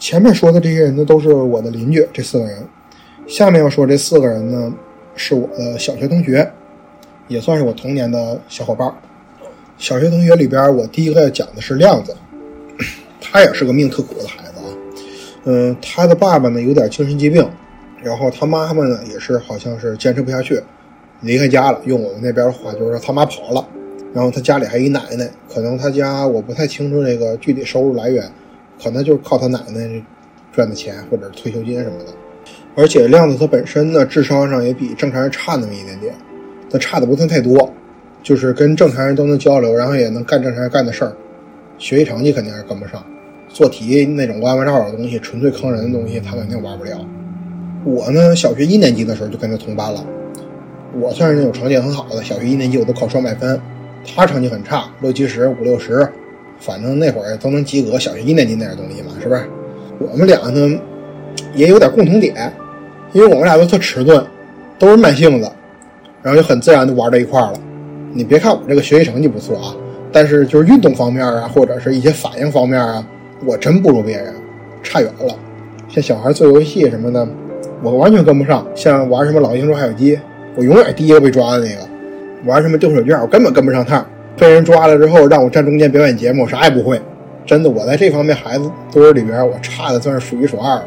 前面说的这些人呢，都是我的邻居，这四个人。下面要说这四个人呢，是我的小学同学，也算是我童年的小伙伴。小学同学里边，我第一个要讲的是亮子，他也是个命特苦的孩子啊。嗯，他的爸爸呢有点精神疾病。然后他妈妈呢，也是好像是坚持不下去，离开家了。用我们那边的话就是说他妈跑了。然后他家里还一奶奶，可能他家我不太清楚这个具体收入来源，可能就是靠他奶奶赚的钱或者退休金什么的。而且亮子他本身呢，智商上也比正常人差那么一点点，但差的不算太多，就是跟正常人都能交流，然后也能干正常人干的事儿。学习成绩肯定是跟不上，做题那种弯弯绕绕的东西，纯粹坑人的东西，他肯定玩不了。我呢，小学一年级的时候就跟他同班了。我算是那种成绩很好的，小学一年级我都考双百分。他成绩很差，六七十、五六十，反正那会儿都能及格。小学一年级那点东西嘛，是不是？我们俩呢，也有点共同点，因为我们俩都特迟钝，都是慢性子，然后就很自然的玩到一块儿了。你别看我这个学习成绩不错啊，但是就是运动方面啊，或者是一些反应方面啊，我真不如别人，差远了。像小孩做游戏什么的，我完全跟不上。像玩什么老鹰捉小鸡，我永远第一个被抓的那个。玩什么丢手绢，我根本跟不上趟。被人抓了之后，让我站中间表演节目，我啥也不会。真的，我在这方面孩子堆里边，我差的算是数一数二了。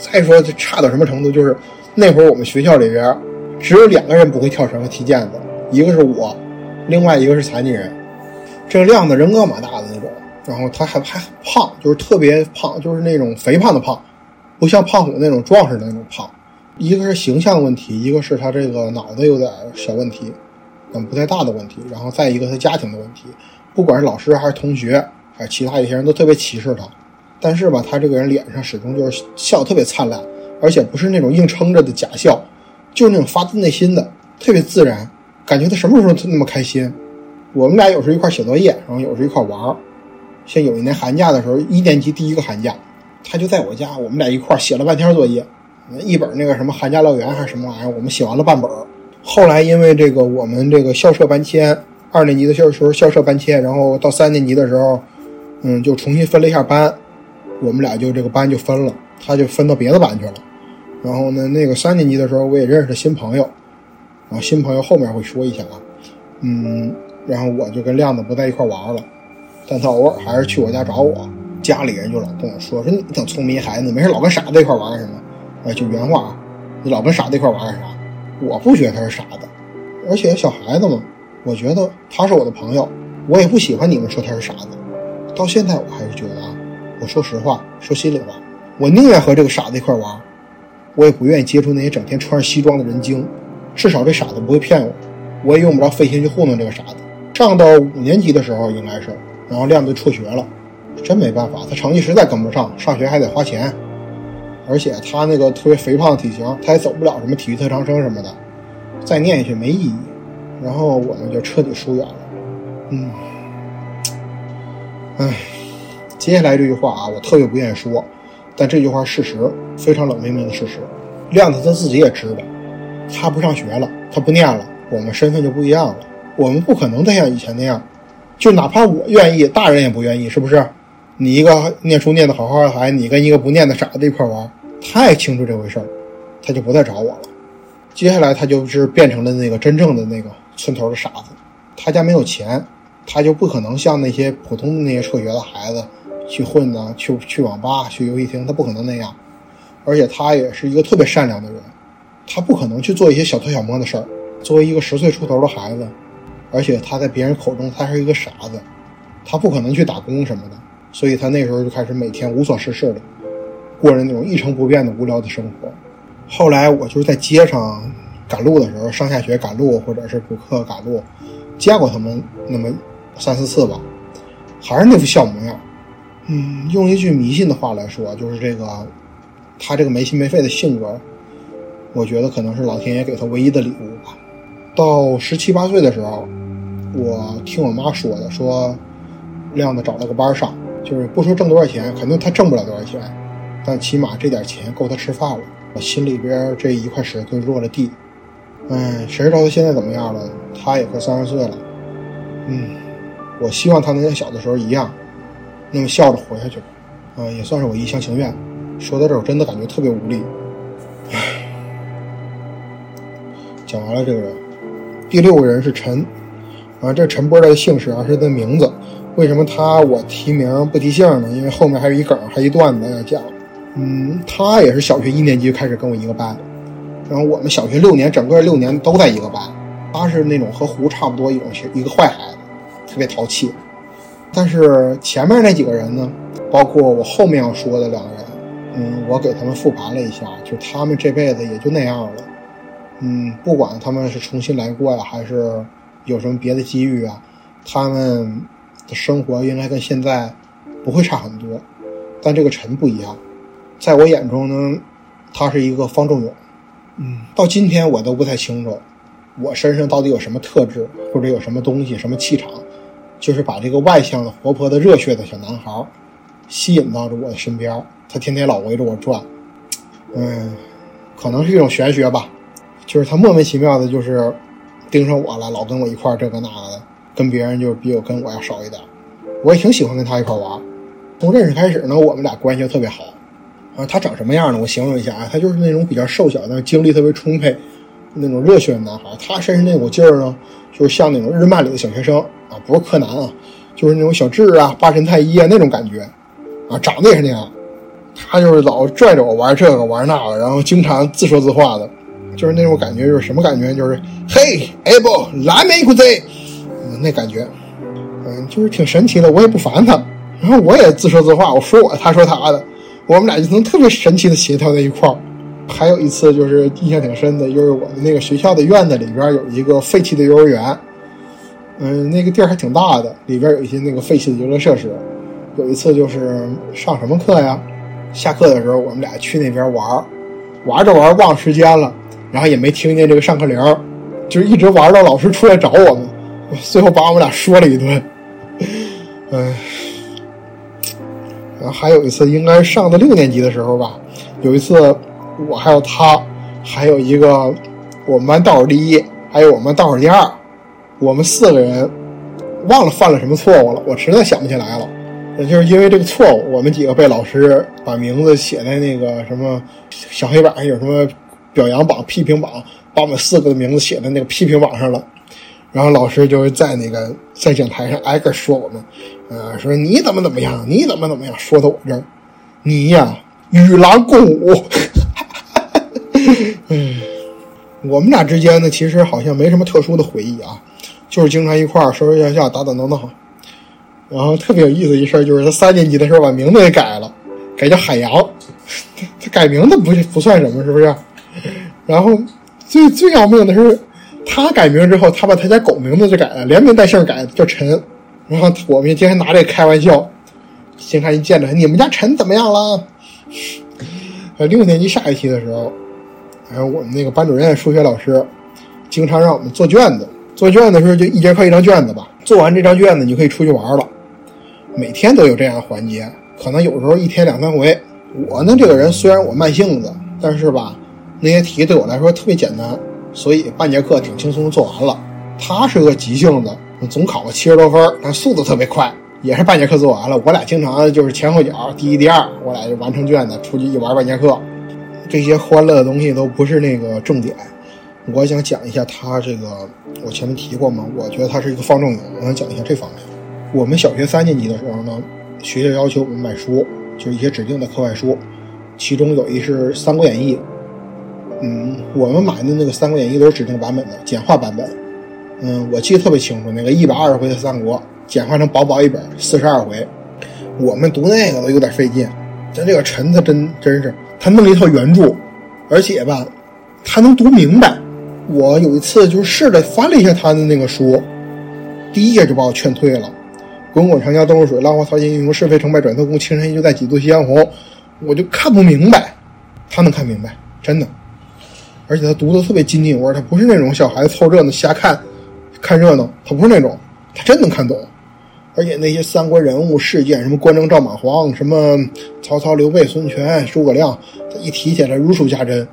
再说差到什么程度，就是那会儿我们学校里边只有两个人不会跳绳和踢毽子，一个是我，另外一个是残疾人。这个亮子人高马大的那种，然后他还还胖，就是特别胖，就是那种肥胖的胖，不像胖虎那种壮实的那种胖。一个是形象问题，一个是他这个脑子有点小问题，嗯，不太大的问题。然后再一个他家庭的问题，不管是老师还是同学还是。其他一些人都特别歧视他，但是吧，他这个人脸上始终就是笑特别灿烂，而且不是那种硬撑着的假笑，就是那种发自内心的，特别自然，感觉他什么时候都那么开心。我们俩有时候一块写作业，然后有时候一块玩儿像有一年寒假的时候，一年级第一个寒假，他就在我家，我们俩一块写了半天作业，一本那个什么寒假乐园还是什么玩意儿，我们写完了半本。后来因为这个我们这个校舍搬迁，二年级的校时候校舍搬迁，然后到三年级的时候。嗯，就重新分了一下班，我们俩就这个班就分了，他就分到别的班去了。然后呢，那个三年级的时候，我也认识了新朋友，然后新朋友后面会说一下啊。嗯，然后我就跟亮子不在一块玩了，但他偶尔还是去我家找我。家里人就老跟我说说你挺聪明孩子，没事老跟傻子一块玩什么？哎，就原话，你老跟傻子一块玩干啥？我不觉得他是傻子，而且小孩子嘛，我觉得他是我的朋友，我也不喜欢你们说他是傻子。到现在我还是觉得啊，我说实话，说心里话，我宁愿和这个傻子一块玩，我也不愿意接触那些整天穿着西装的人精。至少这傻子不会骗我，我也用不着费心去糊弄这个傻子。上到五年级的时候应该是，然后亮子辍学了，真没办法，他成绩实在跟不上，上学还得花钱，而且他那个特别肥胖的体型，他也走不了什么体育特长生什么的，再念下去没意义。然后我们就彻底疏远了，嗯。唉，接下来这句话啊，我特别不愿意说，但这句话事实，非常冷冰冰的事实。亮子他自己也知道，他不上学了，他不念了，我们身份就不一样了。我们不可能再像以前那样，就哪怕我愿意，大人也不愿意，是不是？你一个念书念得好好的孩子，你跟一个不念的傻子一块玩，他也清楚这回事儿，他就不再找我了。接下来他就是变成了那个真正的那个村头的傻子，他家没有钱。他就不可能像那些普通的那些辍学的孩子去混呢，去去网吧、去游戏厅，他不可能那样。而且他也是一个特别善良的人，他不可能去做一些小偷小摸的事儿。作为一个十岁出头的孩子，而且他在别人口中他是一个傻子，他不可能去打工什么的。所以他那时候就开始每天无所事事的过着那种一成不变的无聊的生活。后来我就是在街上赶路的时候，上下学赶路或者是补课赶路，见过他们那么。三四次吧，还是那副笑模样。嗯，用一句迷信的话来说，就是这个，他这个没心没肺的性格，我觉得可能是老天爷给他唯一的礼物吧。到十七八岁的时候，我听我妈说的，说亮子找了个班上，就是不说挣多少钱，肯定他挣不了多少钱，但起码这点钱够他吃饭了。我心里边这一块石头落了地。哎，谁知道他现在怎么样了？他也快三十岁了。嗯。我希望他能像小的时候一样，那么笑着活下去吧，啊，也算是我一厢情愿。说到这儿，我真的感觉特别无力。唉，讲完了这个人，第六个人是陈，啊，这陈波的姓氏啊是他的名字。为什么他我提名不提姓呢？因为后面还有一梗，还一段子要讲。嗯，他也是小学一年级开始跟我一个班，然后我们小学六年，整个六年都在一个班。他是那种和胡差不多一种一个坏孩子。特别淘气，但是前面那几个人呢，包括我后面要说的两个人，嗯，我给他们复盘了一下，就他们这辈子也就那样了，嗯，不管他们是重新来过呀，还是有什么别的机遇啊，他们的生活应该跟现在不会差很多。但这个陈不一样，在我眼中呢，他是一个方仲永，嗯，到今天我都不太清楚，我身上到底有什么特质，或者有什么东西，什么气场。就是把这个外向的、活泼的、热血的小男孩吸引到了我的身边，他天天老围着我转，嗯，可能是一种玄学吧，就是他莫名其妙的，就是盯上我了，老跟我一块这个那个的，跟别人就比我跟我要少一点。我也挺喜欢跟他一块玩。从认识开始呢，我们俩关系就特别好。啊，他长什么样呢？我形容一下啊，他就是那种比较瘦小，但是精力特别充沛，那种热血的男孩。他身上那股劲儿呢，就是像那种日漫里的小学生啊，不是柯南啊，就是那种小智啊、八神太一啊那种感觉。啊，长得也是那样。他就是老拽着我玩这个玩那个，然后经常自说自话的，就是那种感觉，就是什么感觉？就是嘿，哎不，蓝莓裤子，那感觉，嗯，就是挺神奇的。我也不烦他，然后我也自说自话，我说我，他说他的，我们俩就能特别神奇的协调在一块儿。还有一次就是印象挺深的，就是我们那个学校的院子里边有一个废弃的幼儿园，嗯，那个地儿还挺大的，里边有一些那个废弃的游乐设施。有一次就是上什么课呀？下课的时候，我们俩去那边玩，玩着玩忘时间了，然后也没听见这个上课铃，就一直玩到老师出来找我们，最后把我们俩说了一顿。嗯，然后还有一次，应该上的六年级的时候吧，有一次我还有他，还有一个我们班倒数第一，还有我们班倒数第二，我们四个人忘了犯了什么错误了，我实在想不起来了。也就是因为这个错误，我们几个被老师把名字写在那个什么小黑板上，有什么表扬榜、批评榜，把我们四个的名字写在那个批评榜上了。然后老师就是在那个在讲台上挨个说我们，呃，说你怎么怎么样，你怎么怎么样，说到我这儿，你呀与狼共舞。我们俩之间呢，其实好像没什么特殊的回忆啊，就是经常一块儿说说笑笑，打打闹闹。然后特别有意思一事儿，就是他三年级的时候把名字给改了，改叫海洋。他改名字不不算什么，是不是？然后最最要命的是，他改名之后，他把他家狗名字就改了，连名带姓改叫陈。然后我们经常拿这开玩笑，经常一见着你们家陈怎么样了？六年级下学期的时候，还有我们那个班主任、数学老师，经常让我们做卷子。做卷子的时候就一节课一张卷子吧，做完这张卷子你就可以出去玩了。每天都有这样的环节，可能有时候一天两三回。我呢，这个人虽然我慢性子，但是吧，那些题对我来说特别简单，所以半节课挺轻松做完了。他是个急性子，总考个七十多分，但速度特别快，也是半节课做完了。我俩经常就是前后脚，第一第二，我俩就完成卷子，出去一玩半节课。这些欢乐的东西都不是那个重点，我想讲一下他这个，我前面提过嘛，我觉得他是一个放纵人，我想讲一下这方面。我们小学三年级的时候呢，学校要求我们买书，就是一些指定的课外书，其中有一是《三国演义》。嗯，我们买的那个《三国演义》都是指定版本的，简化版本。嗯，我记得特别清楚，那个一百二十回的三国，简化成薄薄一本，四十二回。我们读那个都有点费劲。咱这个陈他真真是，他弄了一套原著，而且吧，他能读明白。我有一次就是试着翻了一下他的那个书，第一页就把我劝退了。滚滚长江东逝水，浪花淘尽英雄是非成败转头空。青山依旧在，几度夕阳红。我就看不明白，他能看明白，真的。而且他读的特别津津有味，他不是那种小孩子凑热闹瞎看，看热闹，他不是那种，他真能看懂。而且那些三国人物事件，什么关张赵马黄，什么曹操刘备孙权诸葛亮，他一提起来如数家珍。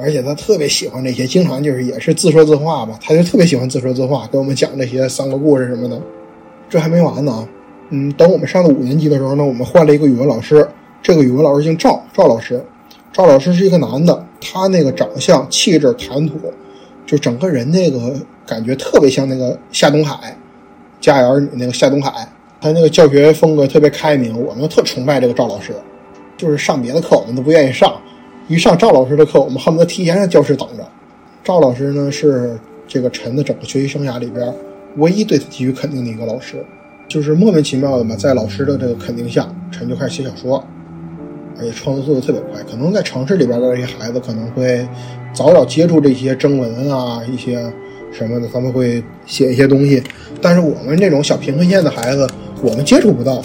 而且他特别喜欢这些，经常就是也是自说自话吧，他就特别喜欢自说自话，跟我们讲这些三国故事什么的。这还没完呢，嗯，等我们上了五年级的时候呢，我们换了一个语文老师。这个语文老师姓赵，赵老师。赵老师是一个男的，他那个长相、气质、谈吐，就整个人那个感觉特别像那个夏东海，《家有儿女》那个夏东海。他那个教学风格特别开明，我们特崇拜这个赵老师。就是上别的课我们都不愿意上，一上赵老师的课，我们恨不得提前在教室等着。赵老师呢，是这个陈的整个学习生涯里边。唯一对他给予肯定的一个老师，就是莫名其妙的嘛，在老师的这个肯定下，陈就开始写小说，而且创作速度特别快。可能在城市里边的这些孩子可能会早早接触这些征文啊，一些什么的，他们会写一些东西。但是我们这种小贫困县的孩子，我们接触不到。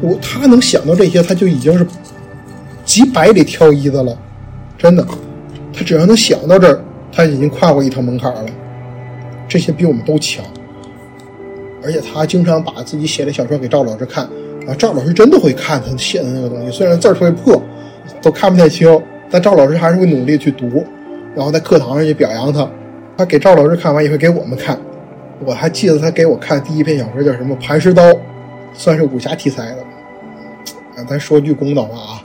我他能想到这些，他就已经是几百里挑一的了，真的。他只要能想到这儿，他已经跨过一条门槛了。这些比我们都强，而且他经常把自己写的小说给赵老师看，啊，赵老师真的会看他写的那个东西，虽然字儿特别破，都看不太清，但赵老师还是会努力去读，然后在课堂上去表扬他。他给赵老师看完也会给我们看，我还记得他给我看第一篇小说叫什么《磐石刀》，算是武侠题材的。咱说句公道话啊，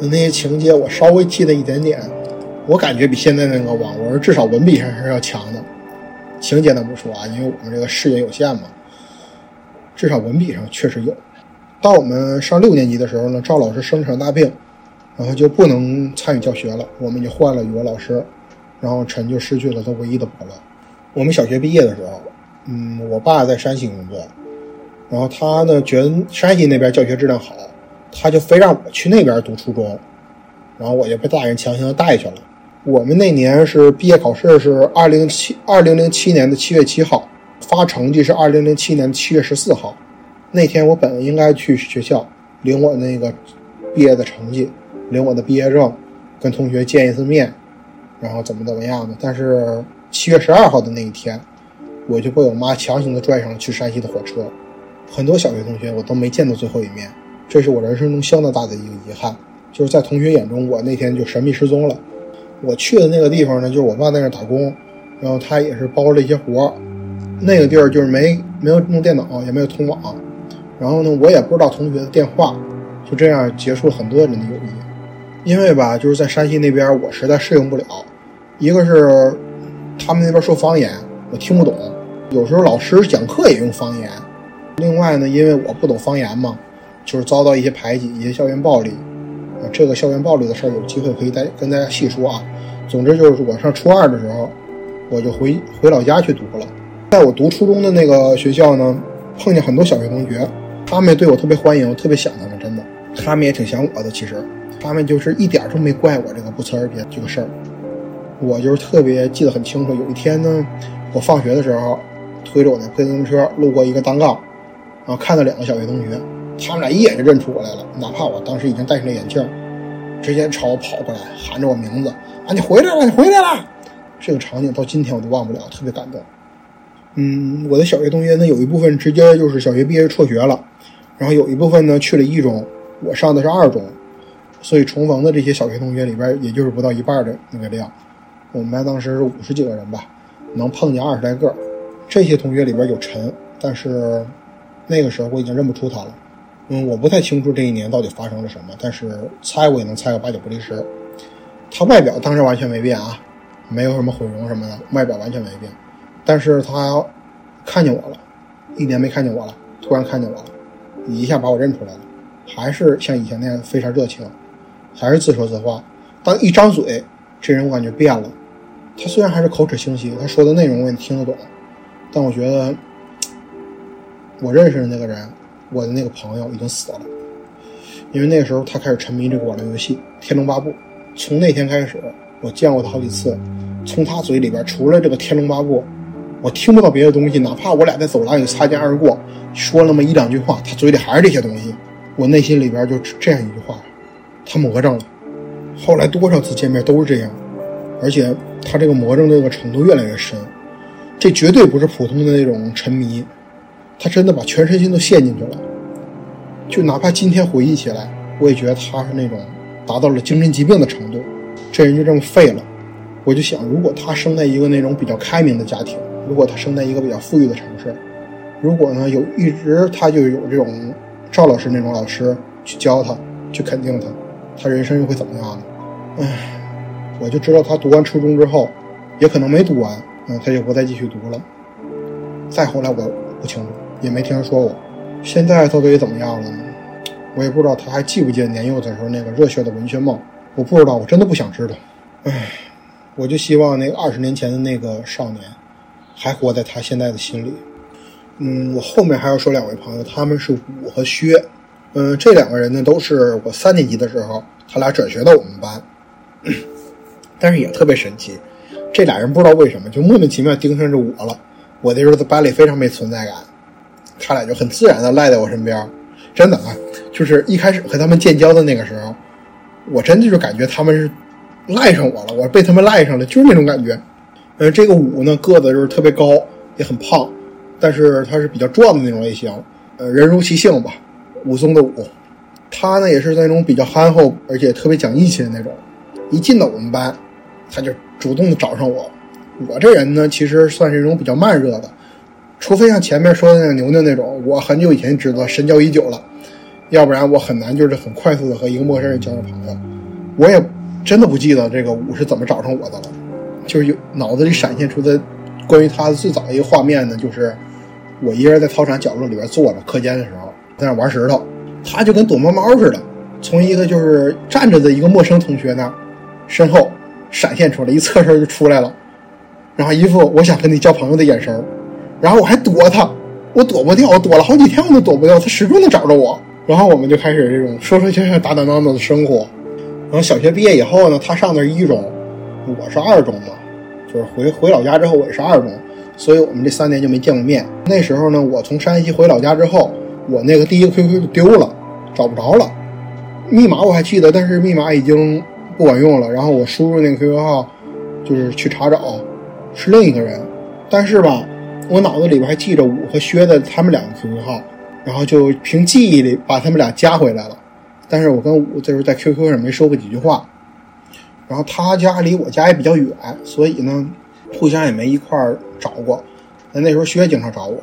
那些情节我稍微记得一点点，我感觉比现在那个网文至少文笔上是要强的。情节咱不说啊，因为我们这个视野有限嘛，至少文笔上确实有。到我们上六年级的时候呢，赵老师生场大病，然后就不能参与教学了，我们就换了语文老师，然后陈就失去了他唯一的伯乐。我们小学毕业的时候。嗯，我爸在山西工作，然后他呢觉得山西那边教学质量好，他就非让我去那边读初中，然后我就被大人强行带去了。我们那年是毕业考试是二零七二零零七年的七月七号，发成绩是二零零七年七月十四号。那天我本应该去学校领我那个毕业的成绩，领我的毕业证，跟同学见一次面，然后怎么怎么样的。但是七月十二号的那一天。我就被我妈强行的拽上了去山西的火车，很多小学同学我都没见到最后一面，这是我人生中相当大的一个遗憾。就是在同学眼中，我那天就神秘失踪了。我去的那个地方呢，就是我爸在那打工，然后他也是包了一些活儿那个地儿就是没没有弄电脑，也没有通网，然后呢，我也不知道同学的电话，就这样结束了很多人的友谊。因为吧，就是在山西那边，我实在适应不了，一个是他们那边说方言，我听不懂。有时候老师讲课也用方言，另外呢，因为我不懂方言嘛，就是遭到一些排挤，一些校园暴力。啊，这个校园暴力的事儿，有机会可以再跟大家细说啊。总之就是我上初二的时候，我就回回老家去读了。在我读初中的那个学校呢，碰见很多小学同学，他们也对我特别欢迎，我特别想他们，真的，他们也挺想我的。其实，他们就是一点都没怪我这个不辞而别这个事儿。我就是特别记得很清楚，有一天呢，我放学的时候。推着我的自行车路过一个单杠，然后看到两个小学同学，他们俩一眼就认出我来了。哪怕我当时已经戴上了眼镜，直接朝我跑过来，喊着我名字：“啊，你回来了，你回来了！”这个场景到今天我都忘不了，特别感动。嗯，我的小学同学呢，有一部分直接就是小学毕业辍学了，然后有一部分呢去了一中，我上的是二中，所以重逢的这些小学同学里边，也就是不到一半的那个量。我们班当时是五十几个人吧，能碰见二十来个。这些同学里边有陈，但是那个时候我已经认不出他了。嗯，我不太清楚这一年到底发生了什么，但是猜我也能猜个八九不离十。他外表当时完全没变啊，没有什么毁容什么的，外表完全没变。但是他看见我了，一年没看见我了，突然看见我了，一下把我认出来了，还是像以前那样非常热情，还是自说自话。但一张嘴，这人我感觉变了。他虽然还是口齿清晰，他说的内容我也听得懂。但我觉得，我认识的那个人，我的那个朋友已经死了，因为那个时候他开始沉迷这个网络游戏《天龙八部》。从那天开始，我见过他好几次，从他嘴里边除了这个《天龙八部》，我听不到别的东西。哪怕我俩在走廊里擦肩而过，说那么一两句话，他嘴里还是这些东西。我内心里边就这样一句话：他魔怔了。后来多少次见面都是这样，而且他这个魔怔这个程度越来越深。这绝对不是普通的那种沉迷，他真的把全身心都陷进去了。就哪怕今天回忆起来，我也觉得他是那种达到了精神疾病的程度。这人就这么废了。我就想，如果他生在一个那种比较开明的家庭，如果他生在一个比较富裕的城市，如果呢有一直他就有这种赵老师那种老师去教他，去肯定他，他人生又会怎么样呢？唉，我就知道他读完初中之后，也可能没读完。嗯，他就不再继续读了。再后来我不清楚，也没听说过。现在到底怎么样了呢？我也不知道他还记不记得年幼的时候那个热血的文学梦。我不知道，我真的不想知道。唉，我就希望那个二十年前的那个少年，还活在他现在的心里。嗯，我后面还要说两位朋友，他们是武和薛。嗯，这两个人呢，都是我三年级的时候，他俩转学到我们班，但是也特别神奇。这俩人不知道为什么就莫名其妙盯上着我了。我那时候在班里非常没存在感，他俩就很自然的赖在我身边。真的啊，就是一开始和他们建交的那个时候，我真的就感觉他们是赖上我了，我被他们赖上了，就是那种感觉。呃，这个武呢个子就是特别高，也很胖，但是他是比较壮的那种类型。呃，人如其性吧，武松的武。他呢也是那种比较憨厚，而且特别讲义气的那种。一进到我们班，他就。主动的找上我，我这人呢，其实算是一种比较慢热的，除非像前面说的那个牛牛那种，我很久以前知道，深交已久了，要不然我很难就是很快速的和一个陌生人交上朋友。我也真的不记得这个武是怎么找上我的了，就是有脑子里闪现出的关于他最早的一个画面呢，就是我一个人在操场角落里边坐着，课间的时候在那玩石头，他就跟躲猫猫似的，从一个就是站着的一个陌生同学那身后闪现出来，一侧身就出来了，然后一副我想跟你交朋友的眼神然后我还躲他，我躲不掉，我躲了好几天我都躲不掉，他始终能找着我。然后我们就开始这种说说笑笑、打打闹闹的生活。然后小学毕业以后呢，他上的是一中，我是二中嘛，就是回回老家之后我也是二中，所以我们这三年就没见过面。那时候呢，我从山西回老家之后，我那个第一个 QQ 就丢了，找不着了，密码我还记得，但是密码已经不管用了。然后我输入那个 QQ 号，就是去查找，是另一个人，但是吧。我脑子里边还记着武和薛的他们两个 QQ 号，然后就凭记忆里把他们俩加回来了。但是我跟武这时候在 QQ 上没说过几句话，然后他家离我家也比较远，所以呢，互相也没一块儿找过。那那时候薛经常找我。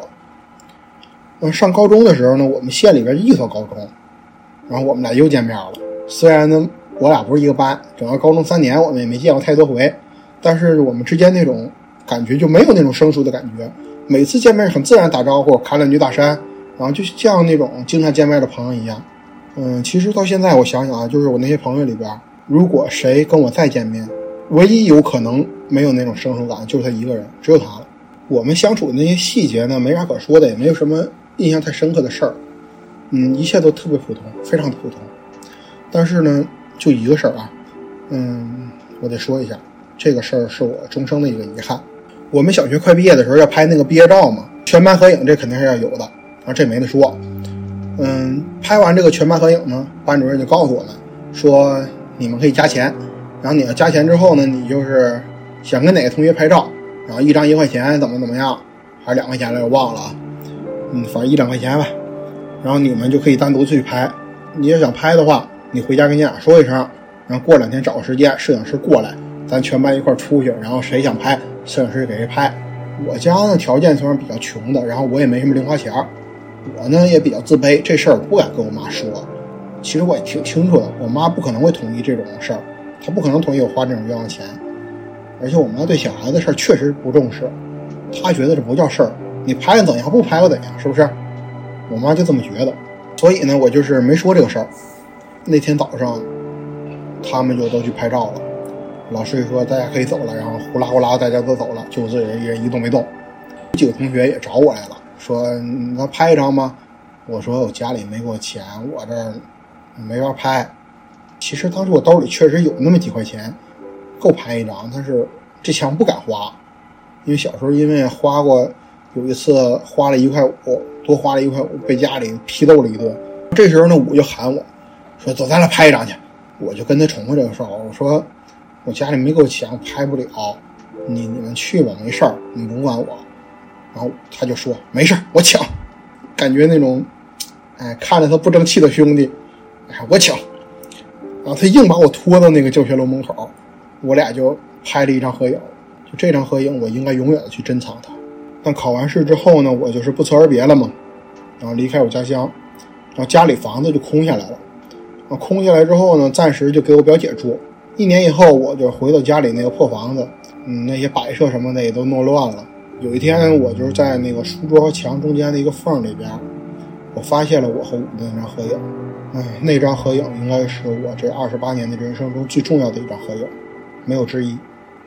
嗯，上高中的时候呢，我们县里边一所高中，然后我们俩又见面了。虽然呢，我俩不是一个班，整个高中三年我们也没见过太多回，但是我们之间那种感觉就没有那种生疏的感觉。每次见面很自然打招呼，侃两句大山，然后就像那种经常见面的朋友一样。嗯，其实到现在我想想啊，就是我那些朋友里边，如果谁跟我再见面，唯一有可能没有那种生疏感，就是他一个人，只有他了。我们相处的那些细节呢，没啥可说的，也没有什么印象太深刻的事儿。嗯，一切都特别普通，非常普通。但是呢，就一个事儿啊，嗯，我得说一下，这个事儿是我终生的一个遗憾。我们小学快毕业的时候要拍那个毕业照嘛，全班合影，这肯定是要有的啊，这没得说。嗯，拍完这个全班合影呢，班主任就告诉我们说，你们可以加钱，然后你要加钱之后呢，你就是想跟哪个同学拍照，然后一张一块钱，怎么怎么样，还是两块钱来，我忘了。嗯，反正一两块钱吧。然后你们就可以单独去拍。你要想拍的话，你回家跟家长说一声，然后过两天找个时间，摄影师过来，咱全班一块出去，然后谁想拍。摄影师给谁拍？我家呢条件虽然比较穷的，然后我也没什么零花钱，我呢也比较自卑，这事儿不敢跟我妈说。其实我也挺清楚的，我妈不可能会同意这种事儿，她不可能同意我花这种冤枉钱。而且我妈对小孩子事儿确实不重视，她觉得这不叫事儿，你拍又怎样，不拍又怎样，是不是？我妈就这么觉得，所以呢，我就是没说这个事儿。那天早上，他们就都去拍照了。老师说大家可以走了，然后呼啦呼啦大家都走了，就我自己一人一动没动。几个同学也找我来了，说能拍一张吗？我说我家里没给我钱，我这儿没法拍。其实当时我兜里确实有那么几块钱，够拍一张，但是这钱我不敢花，因为小时候因为花过，有一次花了一块五，多花了一块五，被家里批斗了一顿。这时候呢，五就喊我说走，咱俩拍一张去。我就跟他重复这个事儿，我说。我家里没够钱，拍不了。你你们去吧，没事儿，你甭管我。然后他就说没事儿，我抢。感觉那种，哎，看着他不争气的兄弟，哎，我抢。然后他硬把我拖到那个教学楼门口，我俩就拍了一张合影。就这张合影，我应该永远的去珍藏它。但考完试之后呢，我就是不辞而别了嘛，然后离开我家乡，然后家里房子就空下来了。啊，空下来之后呢，暂时就给我表姐住。一年以后，我就回到家里那个破房子，嗯，那些摆设什么的也都弄乱了。有一天，我就是在那个书桌和墙中间的一个缝里边，我发现了我和武的那张合影。哎，那张合影应该是我这二十八年的人生中最重要的一张合影，没有之一。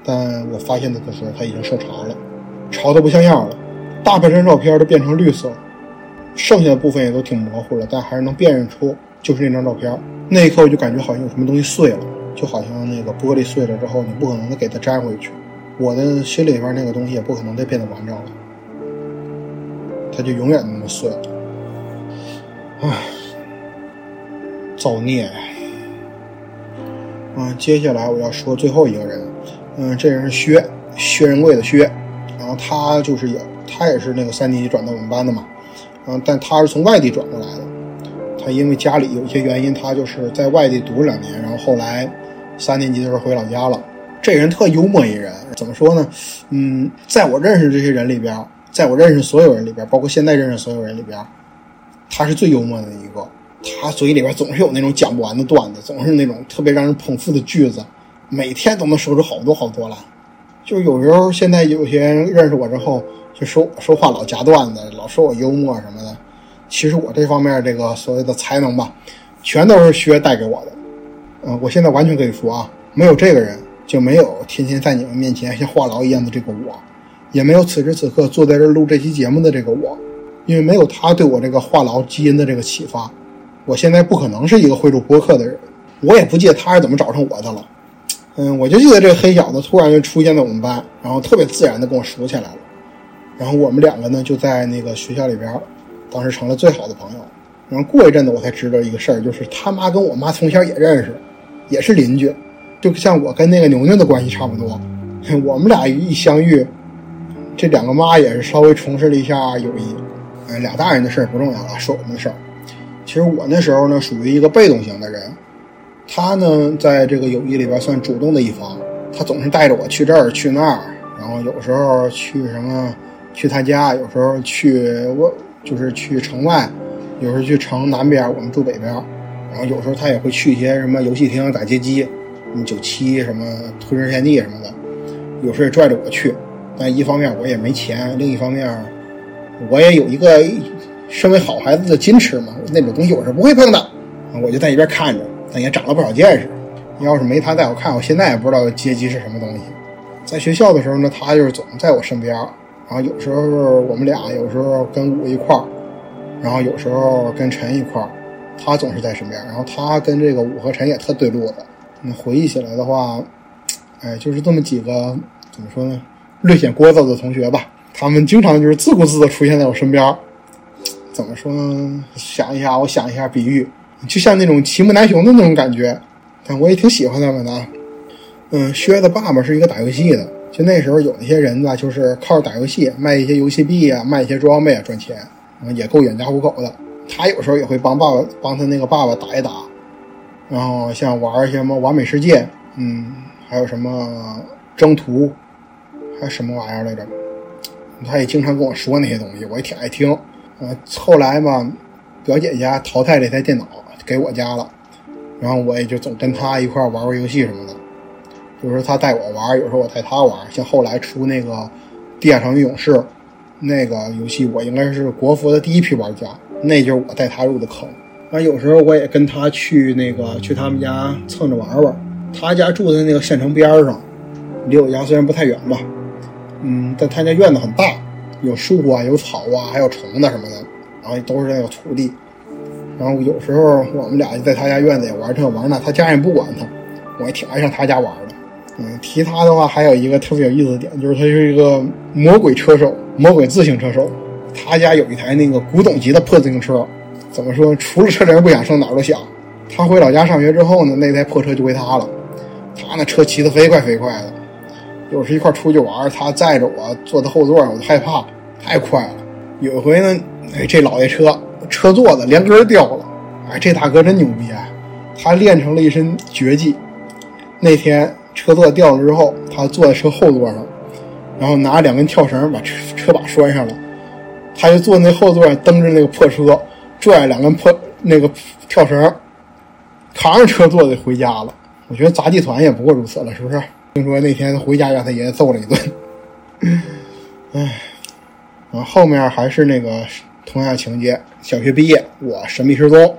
但我发现它的时候，他已经受潮了，潮的不像样了。大半张照片都变成绿色了，剩下的部分也都挺模糊了，但还是能辨认出就是那张照片。那一刻，我就感觉好像有什么东西碎了。就好像那个玻璃碎了之后，你不可能再给它粘回去。我的心里边那个东西也不可能再变得完整了，它就永远那么碎了。唉，造孽！嗯，接下来我要说最后一个人，嗯，这人是薛薛仁贵的薛，他就是也他也是那个三年级转到我们班的嘛，嗯，但他是从外地转过来的，他因为家里有一些原因，他就是在外地读了两年，然后后来。三年级的时候回老家了，这人特幽默一人，怎么说呢？嗯，在我认识这些人里边，在我认识所有人里边，包括现在认识所有人里边，他是最幽默的一个。他嘴里边总是有那种讲不完的段子，总是那种特别让人捧腹的句子，每天都能说出好多好多来。就有时候现在有些人认识我之后，就说说话老夹段子，老说我幽默什么的。其实我这方面这个所谓的才能吧，全都是薛带给我的。嗯，我现在完全可以说啊，没有这个人，就没有天天在你们面前像话痨一样的这个我，也没有此时此刻坐在这录这期节目的这个我。因为没有他对我这个话痨基因的这个启发，我现在不可能是一个会录播客的人。我也不记得他是怎么找上我的了。嗯，我就记得这黑小子突然就出现在我们班，然后特别自然的跟我熟起来了。然后我们两个呢就在那个学校里边，当时成了最好的朋友。然后过一阵子我才知道一个事儿，就是他妈跟我妈从小也认识，也是邻居，就像我跟那个牛牛的关系差不多。我们俩一相遇，这两个妈也是稍微重拾了一下友谊。哎，俩大人的事儿不重要了，说我们的事儿。其实我那时候呢，属于一个被动型的人，他呢，在这个友谊里边算主动的一方。他总是带着我去这儿去那儿，然后有时候去什么去他家，有时候去我就是去城外，有时候去城南边，我们住北边。然后有时候他也会去一些什么游戏厅打街机，什么九七什么吞噬天地什么的。有时候也拽着我去，但一方面我也没钱，另一方面。我也有一个身为好孩子的矜持嘛，那种东西我是不会碰的，我就在一边看着，但也长了不少见识。要是没他带我看，我现在也不知道阶级是什么东西。在学校的时候呢，他就是总在我身边，然后有时候我们俩，有时候跟武一块儿，然后有时候跟陈一块儿，他总是在身边。然后他跟这个武和陈也特对路子。那回忆起来的话，哎，就是这么几个怎么说呢，略显聒噪的同学吧。他们经常就是自顾自的出现在我身边，怎么说呢？想一下，我想一下，比喻就像那种齐木楠雄的那种感觉，但我也挺喜欢他们的。嗯，薛的爸爸是一个打游戏的，就那时候有一些人吧，就是靠着打游戏卖一些游戏币啊，卖一些装备啊赚钱，也够养家糊口的。他有时候也会帮爸爸帮他那个爸爸打一打，然后像玩一些什么完美世界，嗯，还有什么征途，还有什么玩意儿来着？他也经常跟我说那些东西，我也挺爱听。呃，后来嘛，表姐家淘汰这台电脑给我家了，然后我也就总跟他一块玩玩游戏什么的。有时候他带我玩，有时候我带他玩。像后来出那个《地下城与勇士》那个游戏，我应该是国服的第一批玩家，那就是我带他入的坑。完，有时候我也跟他去那个去他们家蹭着玩玩。他家住在那个县城边上，离我家虽然不太远吧。嗯，但他家院子很大，有树啊，有草啊，还有虫子什么的，然后都是那个土地。然后有时候我们俩就在他家院子里玩这玩那，他家人不管他，我也挺爱上他家玩的。嗯，提他的话还有一个特别有意思的点，就是他是一个魔鬼车手，魔鬼自行车手。他家有一台那个古董级的破自行车，怎么说？除了车铃不响，剩哪儿都响。他回老家上学之后呢，那台破车就归他了。他那车骑得飞快飞快的。有时一块出去玩，他载着我坐在后座，我就害怕，太快了。有一回呢，哎，这老爷车车座子连根掉了，哎，这大哥真牛逼啊！他练成了一身绝技。那天车座掉了之后，他坐在车后座上，然后拿两根跳绳把车车把拴上了，他就坐那后座上蹬着那个破车，拽两根破那个跳绳，扛着车座子回家了。我觉得杂技团也不过如此了，是不是？听说那天回家让他爷爷揍了一顿，唉，然后后面还是那个同样情节。小学毕业，我神秘失踪。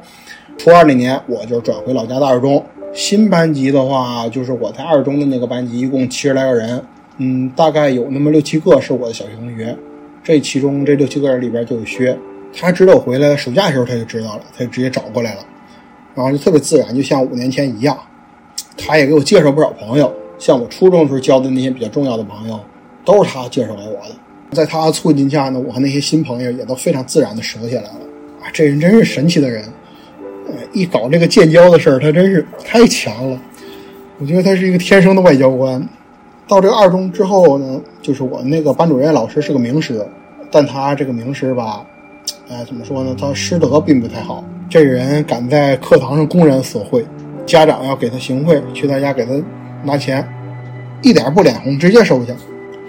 初二那年，我就转回老家的二中。新班级的话，就是我在二中的那个班级，一共七十来个人。嗯，大概有那么六七个是我的小学同学。这其中这六七个人里边就有薛，他知道我回来，暑假的时候他就知道了，他就直接找过来了，然后就特别自然，就像五年前一样。他也给我介绍不少朋友。像我初中的时候交的那些比较重要的朋友，都是他介绍给我的。在他促进下呢，我和那些新朋友也都非常自然的熟起来了。啊，这人真是神奇的人，呃，一搞这个建交的事儿，他真是太强了。我觉得他是一个天生的外交官。到这个二中之后呢，就是我那个班主任老师是个名师，但他这个名师吧，哎，怎么说呢？他师德并不太好。这人敢在课堂上公然索贿，家长要给他行贿，去他家给他。拿钱，一点不脸红，直接收下。